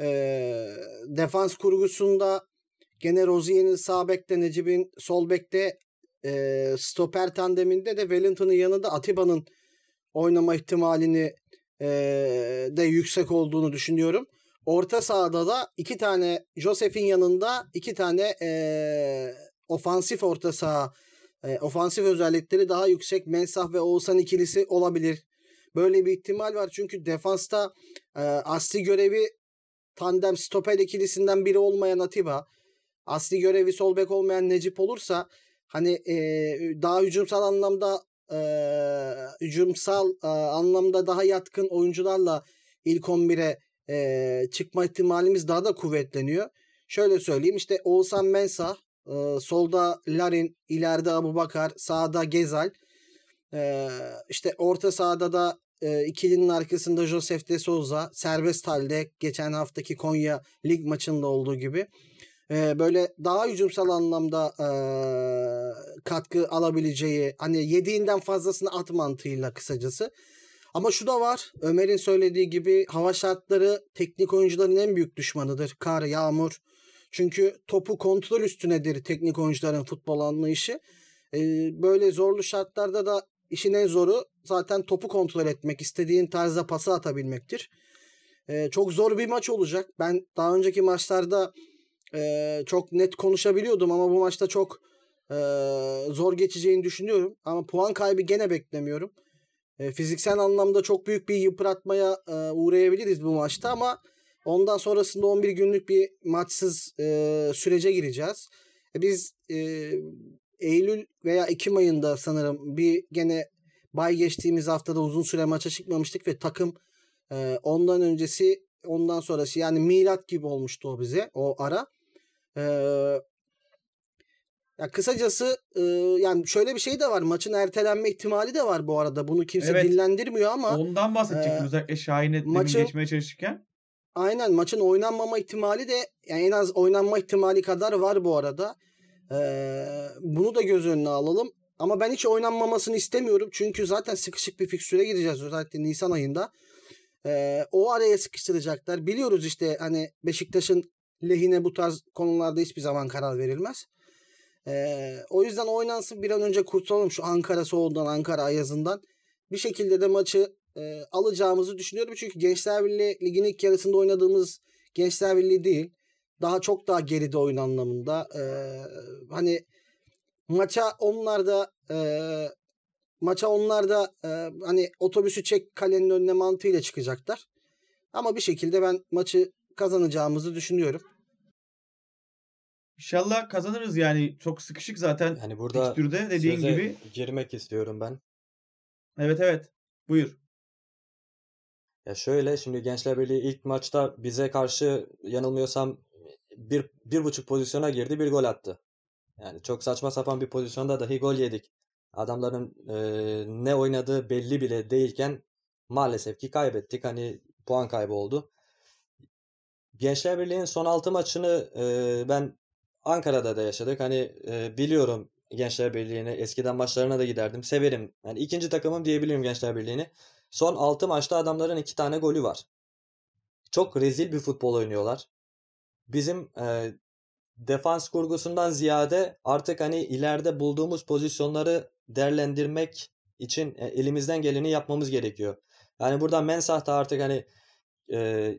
Ee, defans kurgusunda gene Rozier'in sağ bekte, Necip'in sol bekte e, stoper tandeminde de Wellington'ın yanında Atiba'nın oynama ihtimalini e, de yüksek olduğunu düşünüyorum. Orta sahada da iki tane Josef'in yanında iki tane e, ofansif orta saha e, ofansif özellikleri daha yüksek Mensah ve Oğuzhan ikilisi olabilir. Böyle bir ihtimal var çünkü defansta e, asli görevi tandem stoper ikilisinden biri olmayan Atiba, asli görevi sol bek olmayan Necip olursa hani e, daha hücumsal anlamda e, hücumsal e, anlamda daha yatkın oyuncularla ilk 11'e e, çıkma ihtimalimiz daha da kuvvetleniyor. Şöyle söyleyeyim işte Oğuzhan Mensah, e, solda Larin, ileride Abu Bakar, sağda Gezal. E, işte orta sahada da e, ikilinin arkasında Josef de Souza serbest halde geçen haftaki Konya lig maçında olduğu gibi e, böyle daha hücumsal anlamda e, katkı alabileceği hani yediğinden fazlasını at mantığıyla kısacası. Ama şu da var. Ömer'in söylediği gibi hava şartları teknik oyuncuların en büyük düşmanıdır. Kar, yağmur. Çünkü topu kontrol üstünedir teknik oyuncuların futbol anlayışı. Ee, böyle zorlu şartlarda da işin en zoru zaten topu kontrol etmek, istediğin tarzda pası atabilmektir. Ee, çok zor bir maç olacak. Ben daha önceki maçlarda e, çok net konuşabiliyordum ama bu maçta çok e, zor geçeceğini düşünüyorum. Ama puan kaybı gene beklemiyorum. E, fiziksel anlamda çok büyük bir yıpratmaya e, uğrayabiliriz bu maçta ama ondan sonrasında 11 günlük bir maçsız e, sürece gireceğiz. E, biz e, Eylül veya Ekim ayında sanırım bir gene bay geçtiğimiz haftada uzun süre maça çıkmamıştık ve takım e, ondan öncesi ondan sonrası yani milat gibi olmuştu o bize o ara. E, ya kısacası e, yani şöyle bir şey de var. Maçın ertelenme ihtimali de var bu arada. Bunu kimse Evet. dillendirmiyor ama Ondan bahsedecektim e, özellikle Şahin'e maçın- geçmeye çalışırken. aynen maçın oynanmama ihtimali de yani en az oynanma ihtimali kadar var bu arada. E, bunu da göz önüne alalım. Ama ben hiç oynanmamasını istemiyorum. Çünkü zaten sıkışık bir fikstüre gireceğiz özellikle Nisan ayında. E, o araya sıkıştıracaklar. Biliyoruz işte hani Beşiktaş'ın lehine bu tarz konularda hiçbir zaman karar verilmez. Ee, o yüzden oynansın bir an önce kurtulalım şu Ankara soğuğundan, Ankara ayazından. Bir şekilde de maçı e, alacağımızı düşünüyorum. Çünkü Gençler Birliği ligin ilk yarısında oynadığımız Gençler Birliği değil. Daha çok daha geride oyun anlamında. Ee, hani maça onlar da e, maça onlar da e, hani otobüsü çek kalenin önüne mantığıyla çıkacaklar. Ama bir şekilde ben maçı kazanacağımızı düşünüyorum. İnşallah kazanırız yani. Çok sıkışık zaten Yani burada fikstürde dediğin söze gibi. girmek istiyorum ben. Evet evet. Buyur. Ya şöyle şimdi Gençler Birliği ilk maçta bize karşı yanılmıyorsam bir, bir buçuk pozisyona girdi bir gol attı. Yani çok saçma sapan bir pozisyonda dahi gol yedik. Adamların e, ne oynadığı belli bile değilken maalesef ki kaybettik. Hani puan kaybı oldu. Gençler Birliği'nin son 6 maçını e, ben Ankara'da da yaşadık. Hani e, biliyorum Gençler Birliği'ni. Eskiden maçlarına da giderdim. Severim. Yani ikinci takımım diyebilirim Gençler Birliği'ni. Son 6 maçta adamların 2 tane golü var. Çok rezil bir futbol oynuyorlar. Bizim e, defans kurgusundan ziyade artık hani ileride bulduğumuz pozisyonları değerlendirmek için e, elimizden geleni yapmamız gerekiyor. Yani burada Mensah da artık hani e,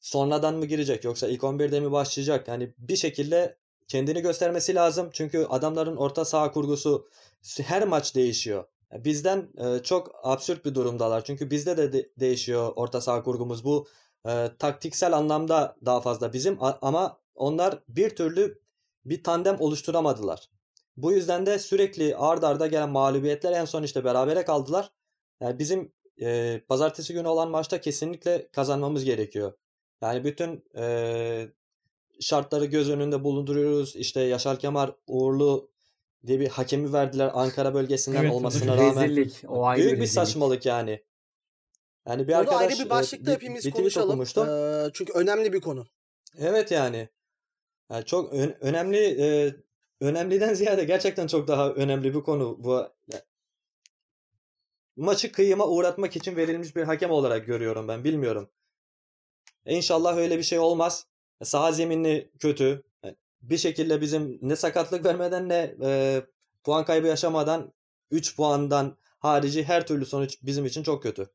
sonradan mı girecek yoksa ilk 11'de mi başlayacak? Yani bir şekilde kendini göstermesi lazım. Çünkü adamların orta saha kurgusu her maç değişiyor. Bizden e, çok absürt bir durumdalar. Çünkü bizde de, de- değişiyor orta saha kurgumuz. Bu e, taktiksel anlamda daha fazla bizim ama onlar bir türlü bir tandem oluşturamadılar. Bu yüzden de sürekli ard arda gelen mağlubiyetler en son işte berabere kaldılar. Yani bizim e, pazartesi günü olan maçta kesinlikle kazanmamız gerekiyor. Yani bütün e, şartları göz önünde bulunduruyoruz. İşte Yaşar Kemal Uğurlu diye bir hakemi verdiler Ankara bölgesinden Evet, olmasına rezillik. rağmen. Rezillik. O ayrı Büyük bir rezillik. saçmalık yani. Yani bir Onu arkadaş ayrı bir başlıkta e, hepimiz bir konuşalım. Ee, çünkü önemli bir konu. Evet yani. Yani çok ön- önemli e, önemliden ziyade gerçekten çok daha önemli bir konu bu. Maçı kıyıma uğratmak için verilmiş bir hakem olarak görüyorum ben. Bilmiyorum. İnşallah öyle bir şey olmaz. Saha zeminli kötü. Bir şekilde bizim ne sakatlık (laughs) vermeden ne e, puan kaybı yaşamadan 3 puandan harici her türlü sonuç bizim için çok kötü.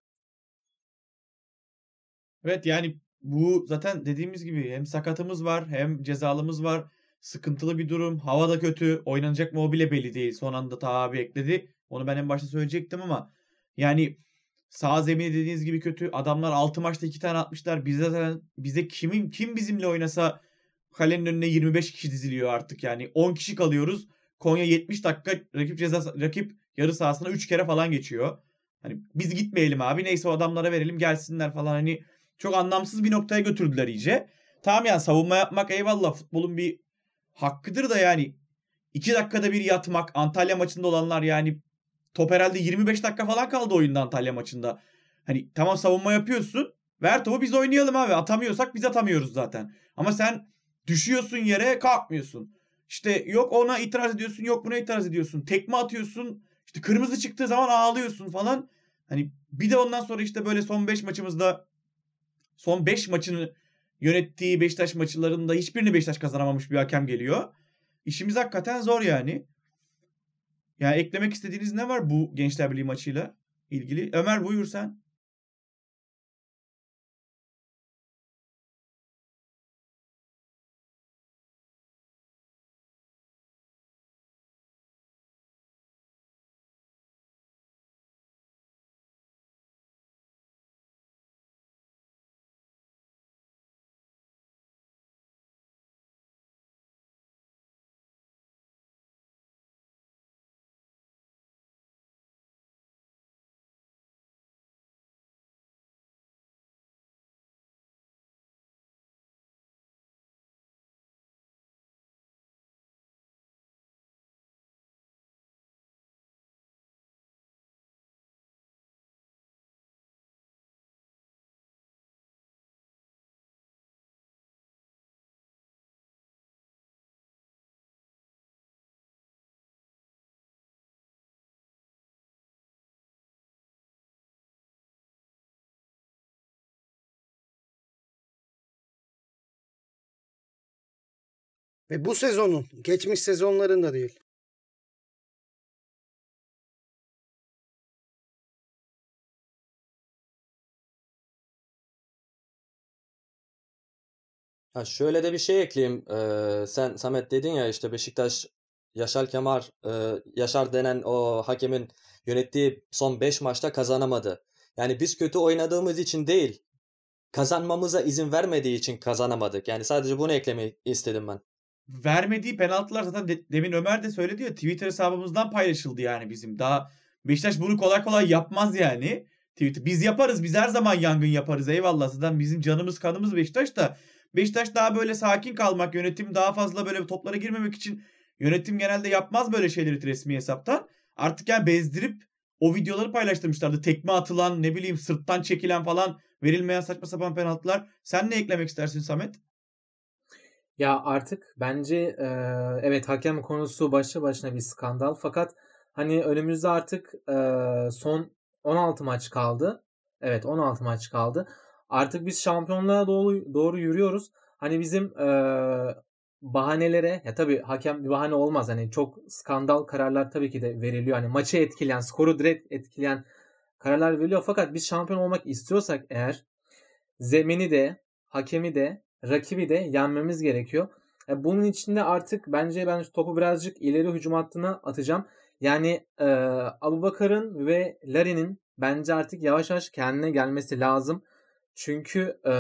Evet yani bu zaten dediğimiz gibi hem sakatımız var hem cezalımız var. Sıkıntılı bir durum. Hava da kötü. Oynanacak mı o bile belli değil. Son anda Taha abi ekledi. Onu ben en başta söyleyecektim ama yani sağ zemini dediğiniz gibi kötü. Adamlar 6 maçta 2 tane atmışlar. Bize zaten bize kimin kim bizimle oynasa kalenin önüne 25 kişi diziliyor artık yani. 10 kişi kalıyoruz. Konya 70 dakika rakip ceza rakip yarı sahasına 3 kere falan geçiyor. Hani biz gitmeyelim abi. Neyse o adamlara verelim gelsinler falan hani çok anlamsız bir noktaya götürdüler iyice. Tamam yani savunma yapmak eyvallah futbolun bir hakkıdır da yani 2 dakikada bir yatmak Antalya maçında olanlar yani top herhalde 25 dakika falan kaldı oyunda Antalya maçında. Hani tamam savunma yapıyorsun. Ver topu biz oynayalım abi. Atamıyorsak biz atamıyoruz zaten. Ama sen düşüyorsun yere kalkmıyorsun. İşte yok ona itiraz ediyorsun yok buna itiraz ediyorsun. Tekme atıyorsun. İşte kırmızı çıktığı zaman ağlıyorsun falan. Hani bir de ondan sonra işte böyle son 5 maçımızda son 5 maçını yönettiği Beşiktaş maçlarında hiçbirini Beşiktaş kazanamamış bir hakem geliyor. İşimiz hakikaten zor yani. Yani eklemek istediğiniz ne var bu Gençler Birliği maçıyla ilgili? Ömer buyur sen. Ve bu sezonun geçmiş sezonlarında değil. Ha şöyle de bir şey ekleyeyim. Ee, sen Samet dedin ya işte Beşiktaş Yaşar Kemal e, Yaşar denen o hakemin yönettiği son 5 maçta kazanamadı. Yani biz kötü oynadığımız için değil, kazanmamıza izin vermediği için kazanamadık. Yani sadece bunu eklemeyi istedim ben. Vermediği penaltılar zaten de- demin Ömer de söyledi ya Twitter hesabımızdan paylaşıldı yani bizim. Daha Beşiktaş bunu kolay kolay yapmaz yani. Twitter. Biz yaparız. Biz her zaman yangın yaparız. Eyvallah. Zaten bizim canımız kanımız Beşiktaş da. Beşiktaş daha böyle sakin kalmak, yönetim daha fazla böyle toplara girmemek için yönetim genelde yapmaz böyle şeyleri resmi hesaptan. Artık yani bezdirip o videoları paylaştırmışlardı. Tekme atılan, ne bileyim sırttan çekilen falan verilmeyen saçma sapan penaltılar. Sen ne eklemek istersin Samet? Ya artık bence e, evet hakem konusu başlı başına bir skandal. Fakat hani önümüzde artık e, son 16 maç kaldı. Evet 16 maç kaldı. Artık biz şampiyonluğa doğru, doğru yürüyoruz. Hani bizim e, bahanelere ya tabii hakem bir bahane olmaz. Hani çok skandal kararlar tabii ki de veriliyor. Hani maçı etkileyen, skoru direkt etkileyen kararlar veriliyor. Fakat biz şampiyon olmak istiyorsak eğer zemini de, hakemi de, rakibi de yenmemiz gerekiyor. E, bunun için de artık bence ben topu birazcık ileri hücum hattına atacağım. Yani e, Abubakar'ın ve Larin'in bence artık yavaş yavaş kendine gelmesi lazım. Çünkü e,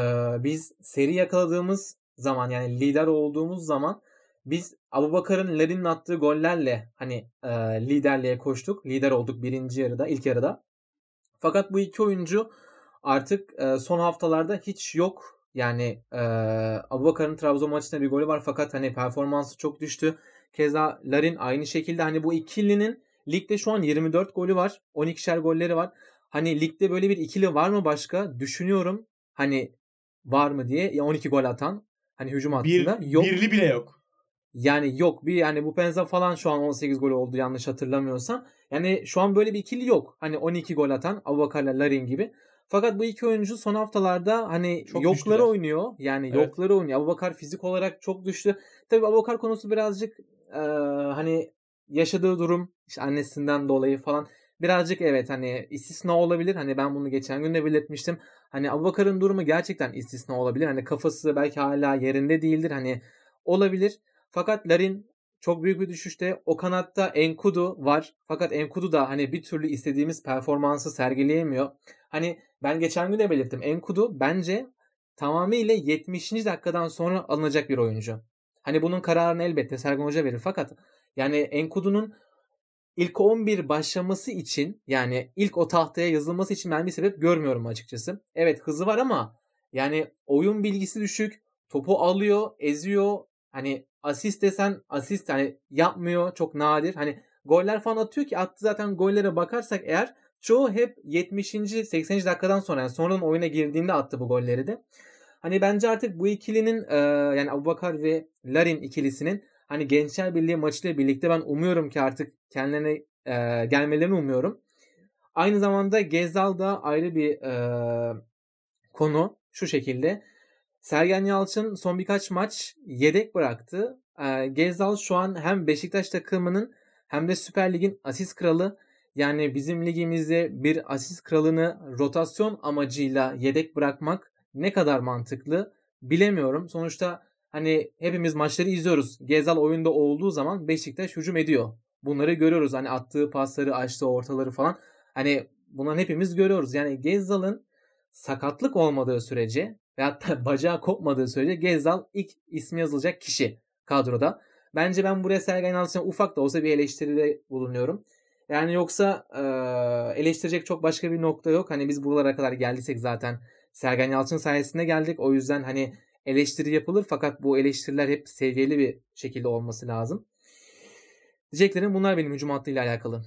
biz seri yakaladığımız zaman yani lider olduğumuz zaman biz Abubakar'ın Larin'in attığı gollerle hani e, liderliğe koştuk. Lider olduk birinci yarıda, ilk yarıda. Fakat bu iki oyuncu artık e, son haftalarda hiç yok Yani e, Abubakar'ın Trabzon maçında bir golü var fakat hani performansı çok düştü. Keza Larin aynı şekilde hani bu ikilinin ligde şu an 24 golü var. 12'şer golleri var. Hani ligde böyle bir ikili var mı başka? Düşünüyorum. Hani var mı diye. 12 gol atan. Hani hücum hattında. Bir, yok. Birli bile yok. Yani yok bir yani bu Penza falan şu an 18 gol oldu yanlış hatırlamıyorsam. Yani şu an böyle bir ikili yok. Hani 12 gol atan Abubakar'la Larin gibi. Fakat bu iki oyuncu son haftalarda hani Çok yokları düştüler. oynuyor. Yani Evet. yokları oynuyor. Abubakar fizik olarak çok düştü. Tabii Abubakar konusu birazcık e, hani yaşadığı durum işte annesinden dolayı falan birazcık evet hani istisna olabilir. Hani ben bunu geçen gün de belirtmiştim. Hani Abubakar'ın durumu gerçekten istisna olabilir. Hani kafası belki hala yerinde değildir. Hani olabilir. Fakat Larin çok büyük bir düşüşte. O kanatta Enkudu var. Fakat Enkudu da hani bir türlü istediğimiz performansı sergileyemiyor. Hani ben geçen gün de belirttim. Enkudu bence tamamıyla 70. dakikadan sonra alınacak bir oyuncu. Hani bunun kararını elbette Sergen Hoca verir. Fakat yani Enkudu'nun ilk 11 başlaması için yani ilk o tahtaya yazılması için ben bir sebep görmüyorum açıkçası. Evet hızı var ama yani oyun bilgisi düşük. Topu alıyor, eziyor. Hani asist desen asist hani yapmıyor. Çok nadir. Hani goller falan atıyor ki attı zaten gollere bakarsak eğer çoğu hep 70. 80. dakikadan sonra yani sonradan oyuna girdiğinde attı bu golleri de. Hani bence artık bu ikilinin e, yani Abubakar ve Larin ikilisinin hani Gençler Birliği maçıyla birlikte ben umuyorum ki artık kendilerine e, gelmelerini umuyorum. Aynı zamanda Gezal da ayrı bir e, konu şu şekilde. Sergen Yalçın son birkaç maç yedek bıraktı. E, Gezal şu an hem Beşiktaş takımının hem de Süper Lig'in asist kralı. Yani bizim ligimizde bir asist kralını rotasyon amacıyla yedek bırakmak ne kadar mantıklı bilemiyorum. Sonuçta hani hepimiz maçları izliyoruz. Gezal oyunda olduğu zaman Beşiktaş hücum ediyor. Bunları görüyoruz. Hani attığı pasları, açtığı ortaları falan. Hani bunları hepimiz görüyoruz. Yani Gezal'ın sakatlık olmadığı sürece ve hatta (laughs) bacağı kopmadığı sürece Gezal ilk ismi yazılacak kişi kadroda. Bence ben buraya Sergen Yalçın'a ufak da olsa bir eleştiride bulunuyorum. Yani yoksa e, eleştirecek çok başka bir nokta yok. Hani biz buralara kadar geldiysek zaten Sergen Yalçın sayesinde geldik. O yüzden hani eleştiri yapılır fakat bu eleştiriler hep seviyeli bir şekilde olması lazım. Diyeceklerim bunlar benim hücum hattıyla alakalı.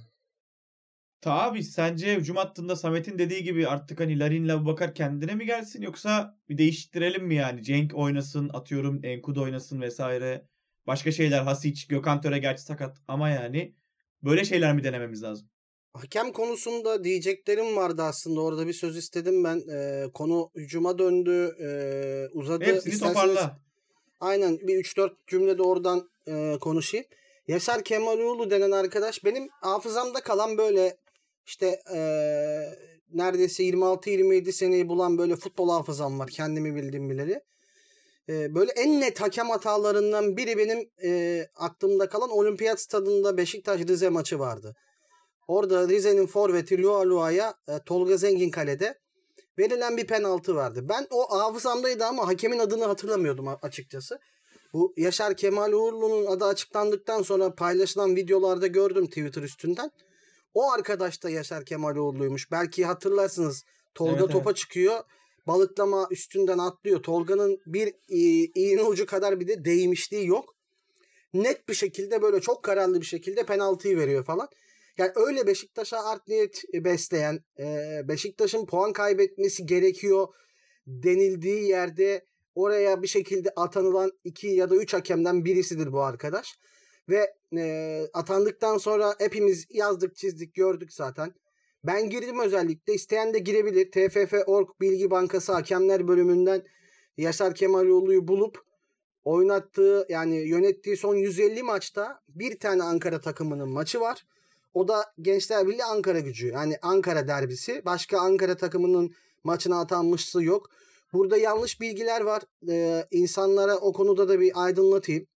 Ta abi sence hücum hattında Samet'in dediği gibi artık hani Larin'le Abubakar kendine mi gelsin yoksa bir değiştirelim mi yani? Cenk oynasın atıyorum Enkudu oynasın vesaire. Başka şeyler Hasic, Gökhan Töre gerçi sakat ama yani böyle şeyler mi denememiz lazım? Hakem konusunda diyeceklerim vardı aslında. Orada bir söz istedim ben. Ee, konu hücuma döndü, ee, uzadı. Hepsini İsterseniz- toparla. Aynen bir 3-4 cümle de oradan e, konuşayım. Yaşar Kemaloğlu denen arkadaş benim hafızamda kalan böyle işte e, neredeyse 26-27 seneyi bulan böyle futbol hafızam var kendimi bildiğim bileli. E, böyle en net hakem hatalarından biri benim e, aklımda kalan olimpiyat stadında Beşiktaş Rize maçı vardı. Orada Rize'nin forveti Lua Lua'ya e, Tolga Zengin kalede verilen bir penaltı vardı. Ben o hafızamdaydı ama hakemin adını hatırlamıyordum açıkçası. Bu Yaşar Kemal Uğurlu'nun adı açıklandıktan sonra paylaşılan videolarda gördüm Twitter üstünden. O arkadaş da Yaşar Kemal Uğurlu'ymuş. Belki hatırlarsınız. Tolga Evet, topa evet. çıkıyor. Balıklama üstünden atlıyor. Tolga'nın bir i- iğne ucu kadar bir de değmişliği yok. Net bir şekilde böyle çok kararlı bir şekilde penaltıyı veriyor falan. Yani öyle Beşiktaş'a art niyet besleyen, e, Beşiktaş'ın puan kaybetmesi gerekiyor denildiği yerde oraya bir şekilde atanılan iki ya da üç hakemden birisidir bu arkadaş. Ve e, atandıktan sonra hepimiz yazdık, çizdik, gördük zaten. Ben girdim özellikle. isteyen de girebilir. TFF.org Bilgi Bankası Hakemler bölümünden Yaşar Kemaloğlu'yu bulup oynattığı yani yönettiği son 150 maçta bir tane Ankara takımının maçı var. O da Gençler Birliği Ankara gücü. Yani Ankara derbisi. Başka Ankara takımının maçına atanmışlığı yok. Burada yanlış bilgiler var. Ee, insanlara o konuda da bir aydınlatayım.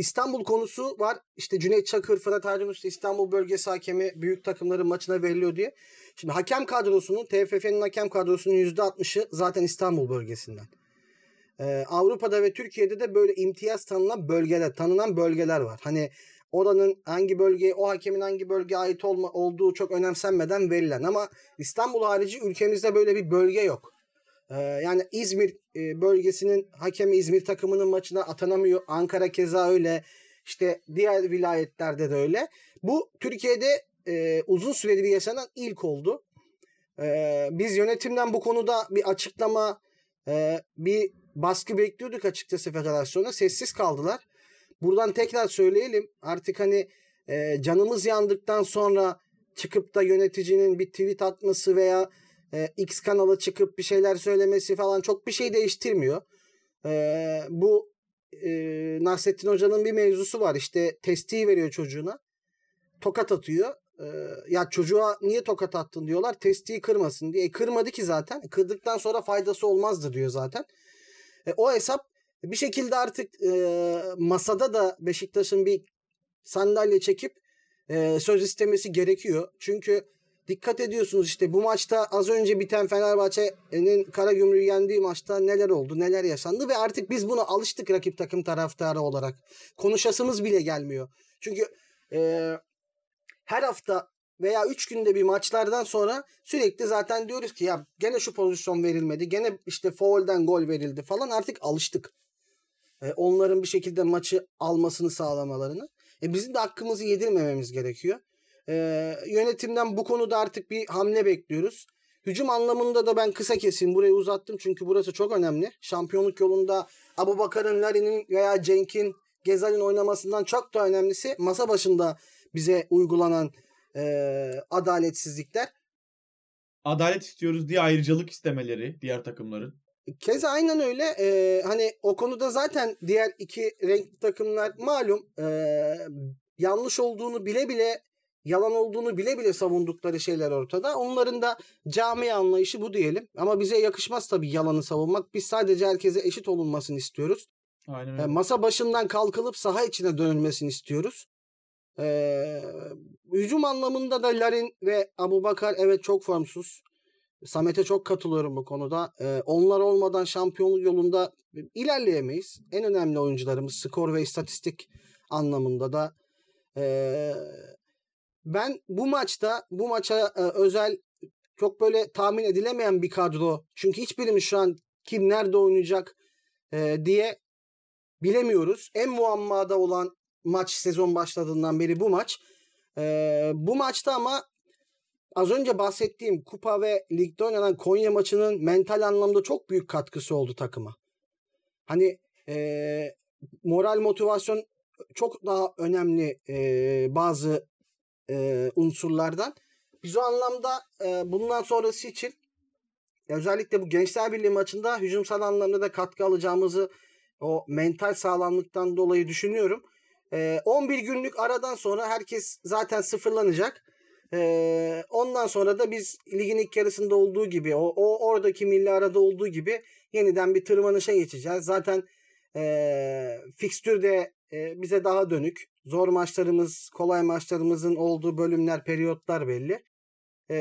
İstanbul konusu var. İşte Cüneyt Çakır, Fırat Aydın Usta İstanbul bölgesi hakemi büyük takımların maçına veriliyor diye. Şimdi hakem kadrosunun, TFF'nin hakem kadrosunun %60'ı zaten İstanbul bölgesinden. Ee, Avrupa'da ve Türkiye'de de böyle imtiyaz tanınan bölgeler, tanınan bölgeler var. Hani oranın hangi bölgeye, o hakemin hangi bölgeye ait olma, olduğu çok önemsenmeden verilen ama İstanbul harici ülkemizde böyle bir bölge yok. Ee, yani İzmir e, bölgesinin hakemi İzmir takımının maçına atanamıyor. Ankara keza öyle. İşte diğer vilayetlerde de öyle. Bu Türkiye'de e, uzun süredir yaşanan ilk oldu. E, biz yönetimden bu konuda bir açıklama, e, bir baskı bekliyorduk açıkçası federasyona. Sessiz kaldılar. Buradan tekrar söyleyelim. Artık hani e, canımız yandıktan sonra çıkıp da yöneticinin bir tweet atması veya e, X kanala çıkıp bir şeyler söylemesi falan çok bir şey değiştirmiyor. E, bu e, Nasrettin Hoca'nın bir mevzusu var. İşte testiyi veriyor çocuğuna. Tokat atıyor. E, ya çocuğa niye tokat attın diyorlar. Testiyi kırmasın diye. E, kırmadı ki zaten. Kırdıktan sonra faydası olmazdı diyor zaten. E, o hesap bir şekilde artık e, masada da Beşiktaş'ın bir sandalye çekip e, söz istemesi gerekiyor. Çünkü dikkat ediyorsunuz işte bu maçta az önce biten Fenerbahçe'nin Karagümrük'ü yendiği maçta neler oldu, neler yaşandı ve artık biz buna alıştık rakip takım taraftarı olarak. Konuşasımız bile gelmiyor. Çünkü e, her hafta veya 3 günde bir maçlardan sonra sürekli zaten diyoruz ki ya gene şu pozisyon verilmedi. Gene işte foul'den gol verildi falan artık alıştık. E, onların bir şekilde maçı almasını sağlamalarını. E, bizim de hakkımızı yedirmememiz gerekiyor. E, yönetimden bu konuda artık bir hamle bekliyoruz. Hücum anlamında da ben kısa keseyim. Burayı uzattım çünkü burası çok önemli. Şampiyonluk yolunda Abu Bakar'ın, Larin'in veya Cenk'in, Gezal'in oynamasından çok da önemlisi masa başında bize uygulanan e, adaletsizlikler. Adalet istiyoruz diye ayrıcalık istemeleri diğer takımların. Keza aynen öyle. Ee, hani o konuda zaten diğer iki renkli takımlar malum e, yanlış olduğunu bile bile yalan olduğunu bile bile savundukları şeyler ortada. Onların da cami anlayışı bu diyelim. Ama bize yakışmaz tabii yalanı savunmak. Biz sadece herkese eşit olunmasını istiyoruz. Aynen E, öyle. masa başından kalkılıp saha içine dönülmesini istiyoruz. Ee, hücum anlamında da Larin ve Abubakar evet çok formsuz. Samet'e çok katılıyorum bu konuda. Ee, onlar olmadan şampiyonluk yolunda ilerleyemeyiz. En önemli oyuncularımız skor ve istatistik anlamında da. Ee, ben bu maçta bu maça e, özel çok böyle tahmin edilemeyen bir kadro. Çünkü hiçbirimiz şu an kim nerede oynayacak e, diye bilemiyoruz. En muammada olan maç sezon başladığından beri bu maç. Ee, bu maçta ama az önce bahsettiğim kupa ve ligde oynanan Konya maçının mental anlamda çok büyük katkısı oldu takıma. Hani e, moral motivasyon çok daha önemli e, bazı e, unsurlardan. Biz o anlamda e, bundan sonrası için özellikle bu Gençler Birliği maçında hücumsal anlamda da katkı alacağımızı o mental sağlamlıktan dolayı düşünüyorum. E, 11 günlük aradan sonra herkes zaten sıfırlanacak. E, ondan sonra da biz ligin ilk yarısında olduğu gibi o, o oradaki milli arada olduğu gibi yeniden bir tırmanışa geçeceğiz. Zaten e, fikstür de e, bize daha dönük. Zor maçlarımız, kolay maçlarımızın olduğu bölümler, periyotlar belli. E,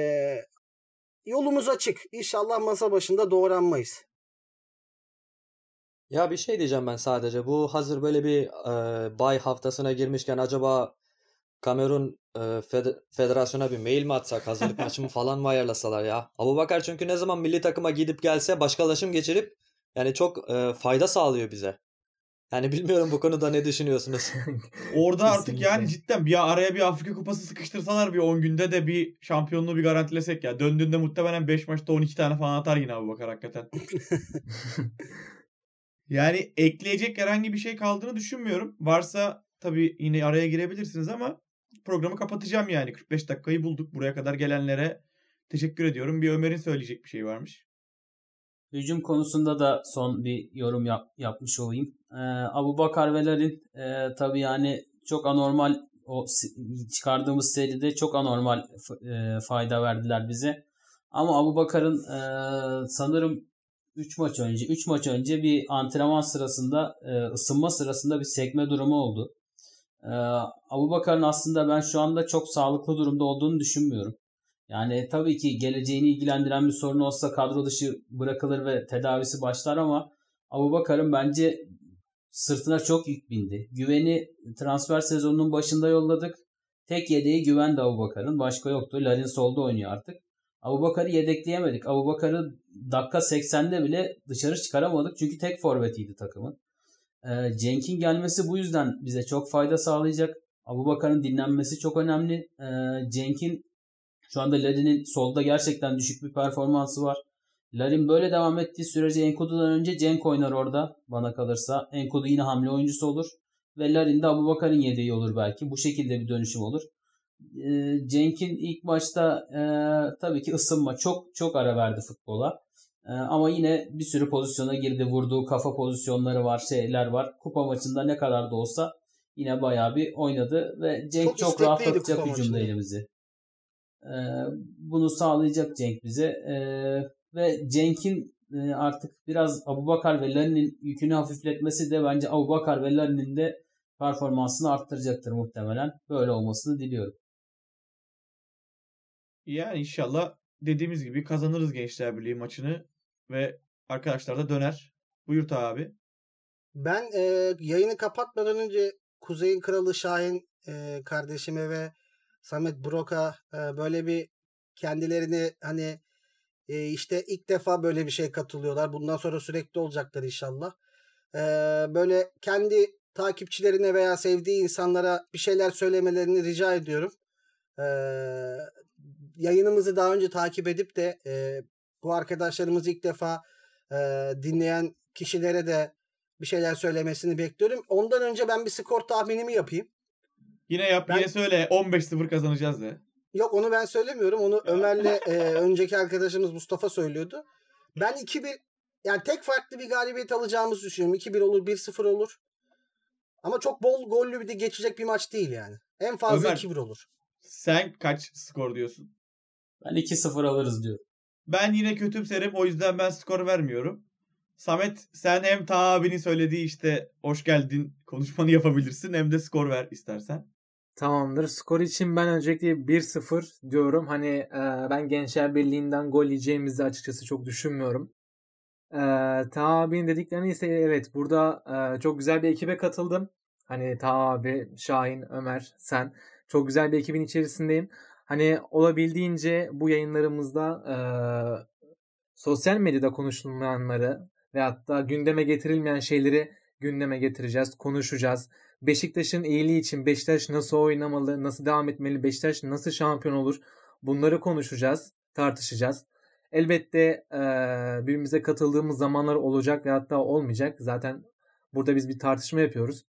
yolumuz açık. İnşallah masa başında doğranmayız. Ya bir şey diyeceğim ben sadece. Bu hazır böyle bir e, bay haftasına girmişken acaba Kamerun e, fed- federasyona bir mail mi atsak? Hazırlık (laughs) maçı mı falan mı ayarlasalar ya? Abubakar çünkü ne zaman milli takıma gidip gelse başkalaşım geçirip yani çok e, fayda sağlıyor bize. Yani (laughs) bilmiyorum bu konuda ne düşünüyorsunuz? (laughs) Orada artık yani cidden bir araya bir Afrika Kupası sıkıştırsalar bir 10 günde de bir şampiyonluğu bir garantilesek ya. Döndüğünde muhtemelen 5 maçta 12 tane falan atar yine Abubakar hakikaten. (laughs) Yani ekleyecek herhangi bir şey kaldığını düşünmüyorum. Varsa tabii yine araya girebilirsiniz ama programı kapatacağım yani. 45 dakikayı bulduk. Buraya kadar gelenlere teşekkür ediyorum. Bir Ömer'in söyleyecek bir şey varmış. Hücum konusunda da son bir yorum yap, yapmış olayım. Ee, Abu Bakar ve Larin e, tabii yani çok anormal o çıkardığımız seride çok anormal e, fayda verdiler bize. Ama Abu Bakar'ın e, sanırım 3 maç önce 3 maç önce bir antrenman sırasında e, ısınma sırasında bir sekme durumu oldu. E, Abu Bakar'ın aslında ben şu anda çok sağlıklı durumda olduğunu düşünmüyorum. Yani tabii ki geleceğini ilgilendiren bir sorun olsa kadro dışı bırakılır ve tedavisi başlar ama Abubakar'ın bence sırtına çok yük bindi. Güveni transfer sezonunun başında yolladık. Tek yedeği güven de Abubakar'ın. Başka yoktu. Larin solda oynuyor artık. Abubakar'ı yedekleyemedik. Abubakar'ı dakika 80'de bile dışarı çıkaramadık. Çünkü tek forvetiydi takımın. Ee, Cenk'in gelmesi bu yüzden bize çok fayda sağlayacak. Abubakar'ın dinlenmesi çok önemli. Ee, Cenk'in şu anda Larin'in solda gerçekten düşük bir performansı var. Larin böyle devam ettiği sürece Enkudu'dan önce Cenk oynar orada bana kalırsa. Enkudu yine hamle oyuncusu olur. Ve Larin de Abubakar'ın yedeği olur belki. Bu şekilde bir dönüşüm olur. Ee, Cenk'in ilk başta e, tabii ki ısınma çok çok ara verdi futbola. E, ama yine bir sürü pozisyona girdi. Vurduğu kafa pozisyonları var, şeyler var. Kupa maçında ne kadar da olsa yine bayağı bir oynadı ve Cenk Çok çok, rahatlatacak hücumda elimizi. E, bunu sağlayacak Cenk bize. E, ve Cenk'in e, artık biraz Abubakar ve Larin'in yükünü hafifletmesi de bence Abubakar ve Larin'in de performansını arttıracaktır muhtemelen. Böyle olmasını diliyorum. Yani inşallah dediğimiz gibi kazanırız Gençler Birliği maçını ve arkadaşlar da döner. Buyur Ta abi. Ben e, yayını kapatmadan önce Kuzey'in Kralı Şahin e, kardeşime ve Samet Brok'a e, böyle bir kendilerini hani e, işte ilk defa böyle bir şey katılıyorlar. Bundan sonra sürekli olacaklar inşallah. E, böyle kendi takipçilerine veya sevdiği insanlara bir şeyler söylemelerini rica ediyorum. E, yayınımızı daha önce takip edip de e, bu arkadaşlarımızı ilk defa e, dinleyen kişilere de bir şeyler söylemesini bekliyorum. Ondan önce ben bir skor tahminimi yapayım. Yine yap Ben- yine söyle 15-0 kazanacağız de. Yok onu ben söylemiyorum. Onu Ömer'le (laughs) e, önceki arkadaşımız Mustafa söylüyordu. Ben 2-1 yani tek farklı bir galibiyet alacağımızı düşünüyorum. 2-1 olur, 1-0 olur. Ama çok bol gollü bir de geçecek bir maç değil yani. En fazla Ömer. 2-1 olur. Sen kaç skor diyorsun? Ben 2-0 alırız diyorum. Ben yine kötümserim o yüzden ben skor vermiyorum. Samet sen hem Ta abinin söylediği işte hoş geldin konuşmanı yapabilirsin hem de skor ver istersen. Tamamdır. Skor için ben öncelikle 1-0 diyorum. Hani e, ben Gençler Birliği'nden gol yiyeceğimizi açıkçası çok düşünmüyorum. E, Taha abinin dediklerini ise evet burada e, çok güzel bir ekibe katıldım. Hani Taha abi, Şahin, Ömer, sen çok güzel bir ekibin içerisindeyim. Hani olabildiğince bu yayınlarımızda e, sosyal medyada konuşulmayanları ve hatta gündeme getirilmeyen şeyleri gündeme getireceğiz, konuşacağız. Beşiktaş'ın iyiliği için Beşiktaş nasıl oynamalı, nasıl devam etmeli, Beşiktaş nasıl şampiyon olur bunları konuşacağız, tartışacağız. Elbette e, birbirimize katıldığımız zamanlar olacak ve hatta olmayacak. Zaten burada biz bir tartışma yapıyoruz.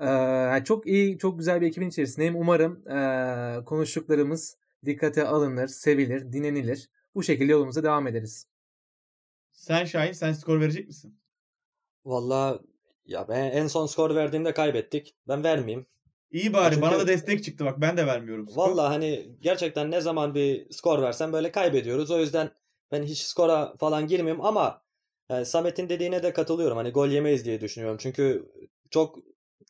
E, çok iyi, çok güzel bir ekibin içerisindeyim. Umarım e, konuştuklarımız dikkate alınır, sevilir, dinlenilir. Bu şekilde yolumuza devam ederiz. Sen Şahin sen skor verecek misin? Valla ya ben en son skor verdiğimde kaybettik. Ben vermeyeyim. İyi bari Çünkü- bana da destek çıktı bak ben de vermiyorum skor. Valla hani gerçekten ne zaman bir skor versem böyle kaybediyoruz. O yüzden ben hiç skora falan girmiyorum ama e, Samet'in dediğine de katılıyorum. Hani gol yemeyiz diye düşünüyorum. Çünkü çok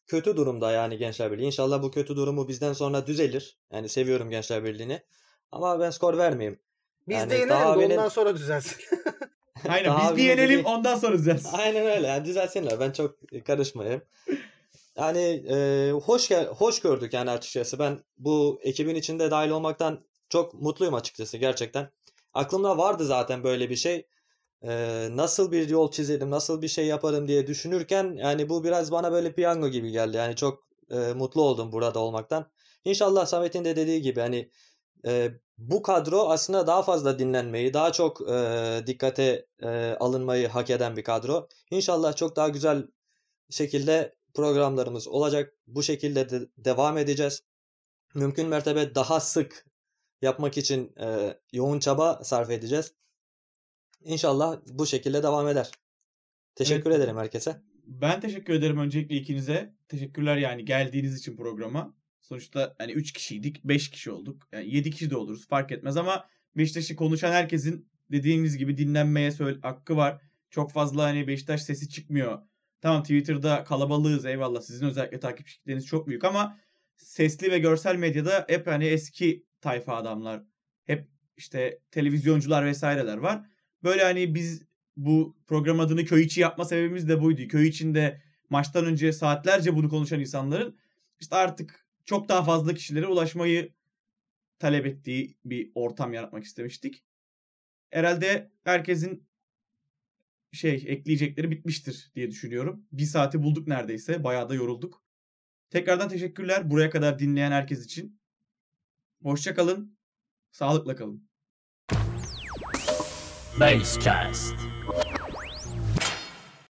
kötü durumda yani Gençler Birliği. İnşallah bu kötü durumu bizden sonra düzelir. Yani seviyorum Gençler Birliği'ni. Ama ben skor vermeyeyim. Biz Yani de benim- ondan sonra düzelsin. (laughs) Aynen Daha biz bir yenelim dediği- ondan sonra düzelsin. Aynen öyle. Yani düzelsinler. Ben çok karışmayayım. Yani e, hoş gel hoş gördük yani açıkçası. Ben bu ekibin içinde dahil olmaktan çok mutluyum açıkçası gerçekten. Aklımda vardı zaten böyle bir şey. E, nasıl bir yol çizelim, nasıl bir şey yaparım diye düşünürken yani bu biraz bana böyle piyango gibi geldi. Yani çok e, mutlu oldum burada olmaktan. İnşallah Samet'in de dediği gibi hani e, bu kadro aslında daha fazla dinlenmeyi, daha çok e, dikkate e, alınmayı hak eden bir kadro. İnşallah çok daha güzel şekilde programlarımız olacak. Bu şekilde de devam edeceğiz. Mümkün mertebe daha sık yapmak için e, yoğun çaba sarf edeceğiz. İnşallah bu şekilde devam eder. Teşekkür Evet. ederim herkese. Ben teşekkür ederim öncelikle ikinize. Teşekkürler yani geldiğiniz için programa. Sonuçta hani 3 kişiydik, 5 kişi olduk. Yani 7 kişi de oluruz fark etmez ama Beşiktaş'ı konuşan herkesin dediğiniz gibi dinlenmeye söyle hakkı var. Çok fazla hani Beşiktaş sesi çıkmıyor. Tamam Twitter'da kalabalığız eyvallah. Sizin özellikle takipçi kitleniz çok büyük ama sesli ve görsel medyada hep hani eski tayfa adamlar. Hep işte televizyoncular vesaireler var. Böyle hani biz bu program adını köy içi yapma sebebimiz de buydu. Köy içinde maçtan önce saatlerce bunu konuşan insanların işte artık çok daha fazla kişilere ulaşmayı talep ettiği bir ortam yaratmak istemiştik. Herhalde herkesin şey ekleyecekleri bitmiştir diye düşünüyorum. Bir saati bulduk neredeyse. Bayağı da yorulduk. Tekrardan teşekkürler buraya kadar dinleyen herkes için. Hoşça kalın. Sağlıkla kalın. Basecast.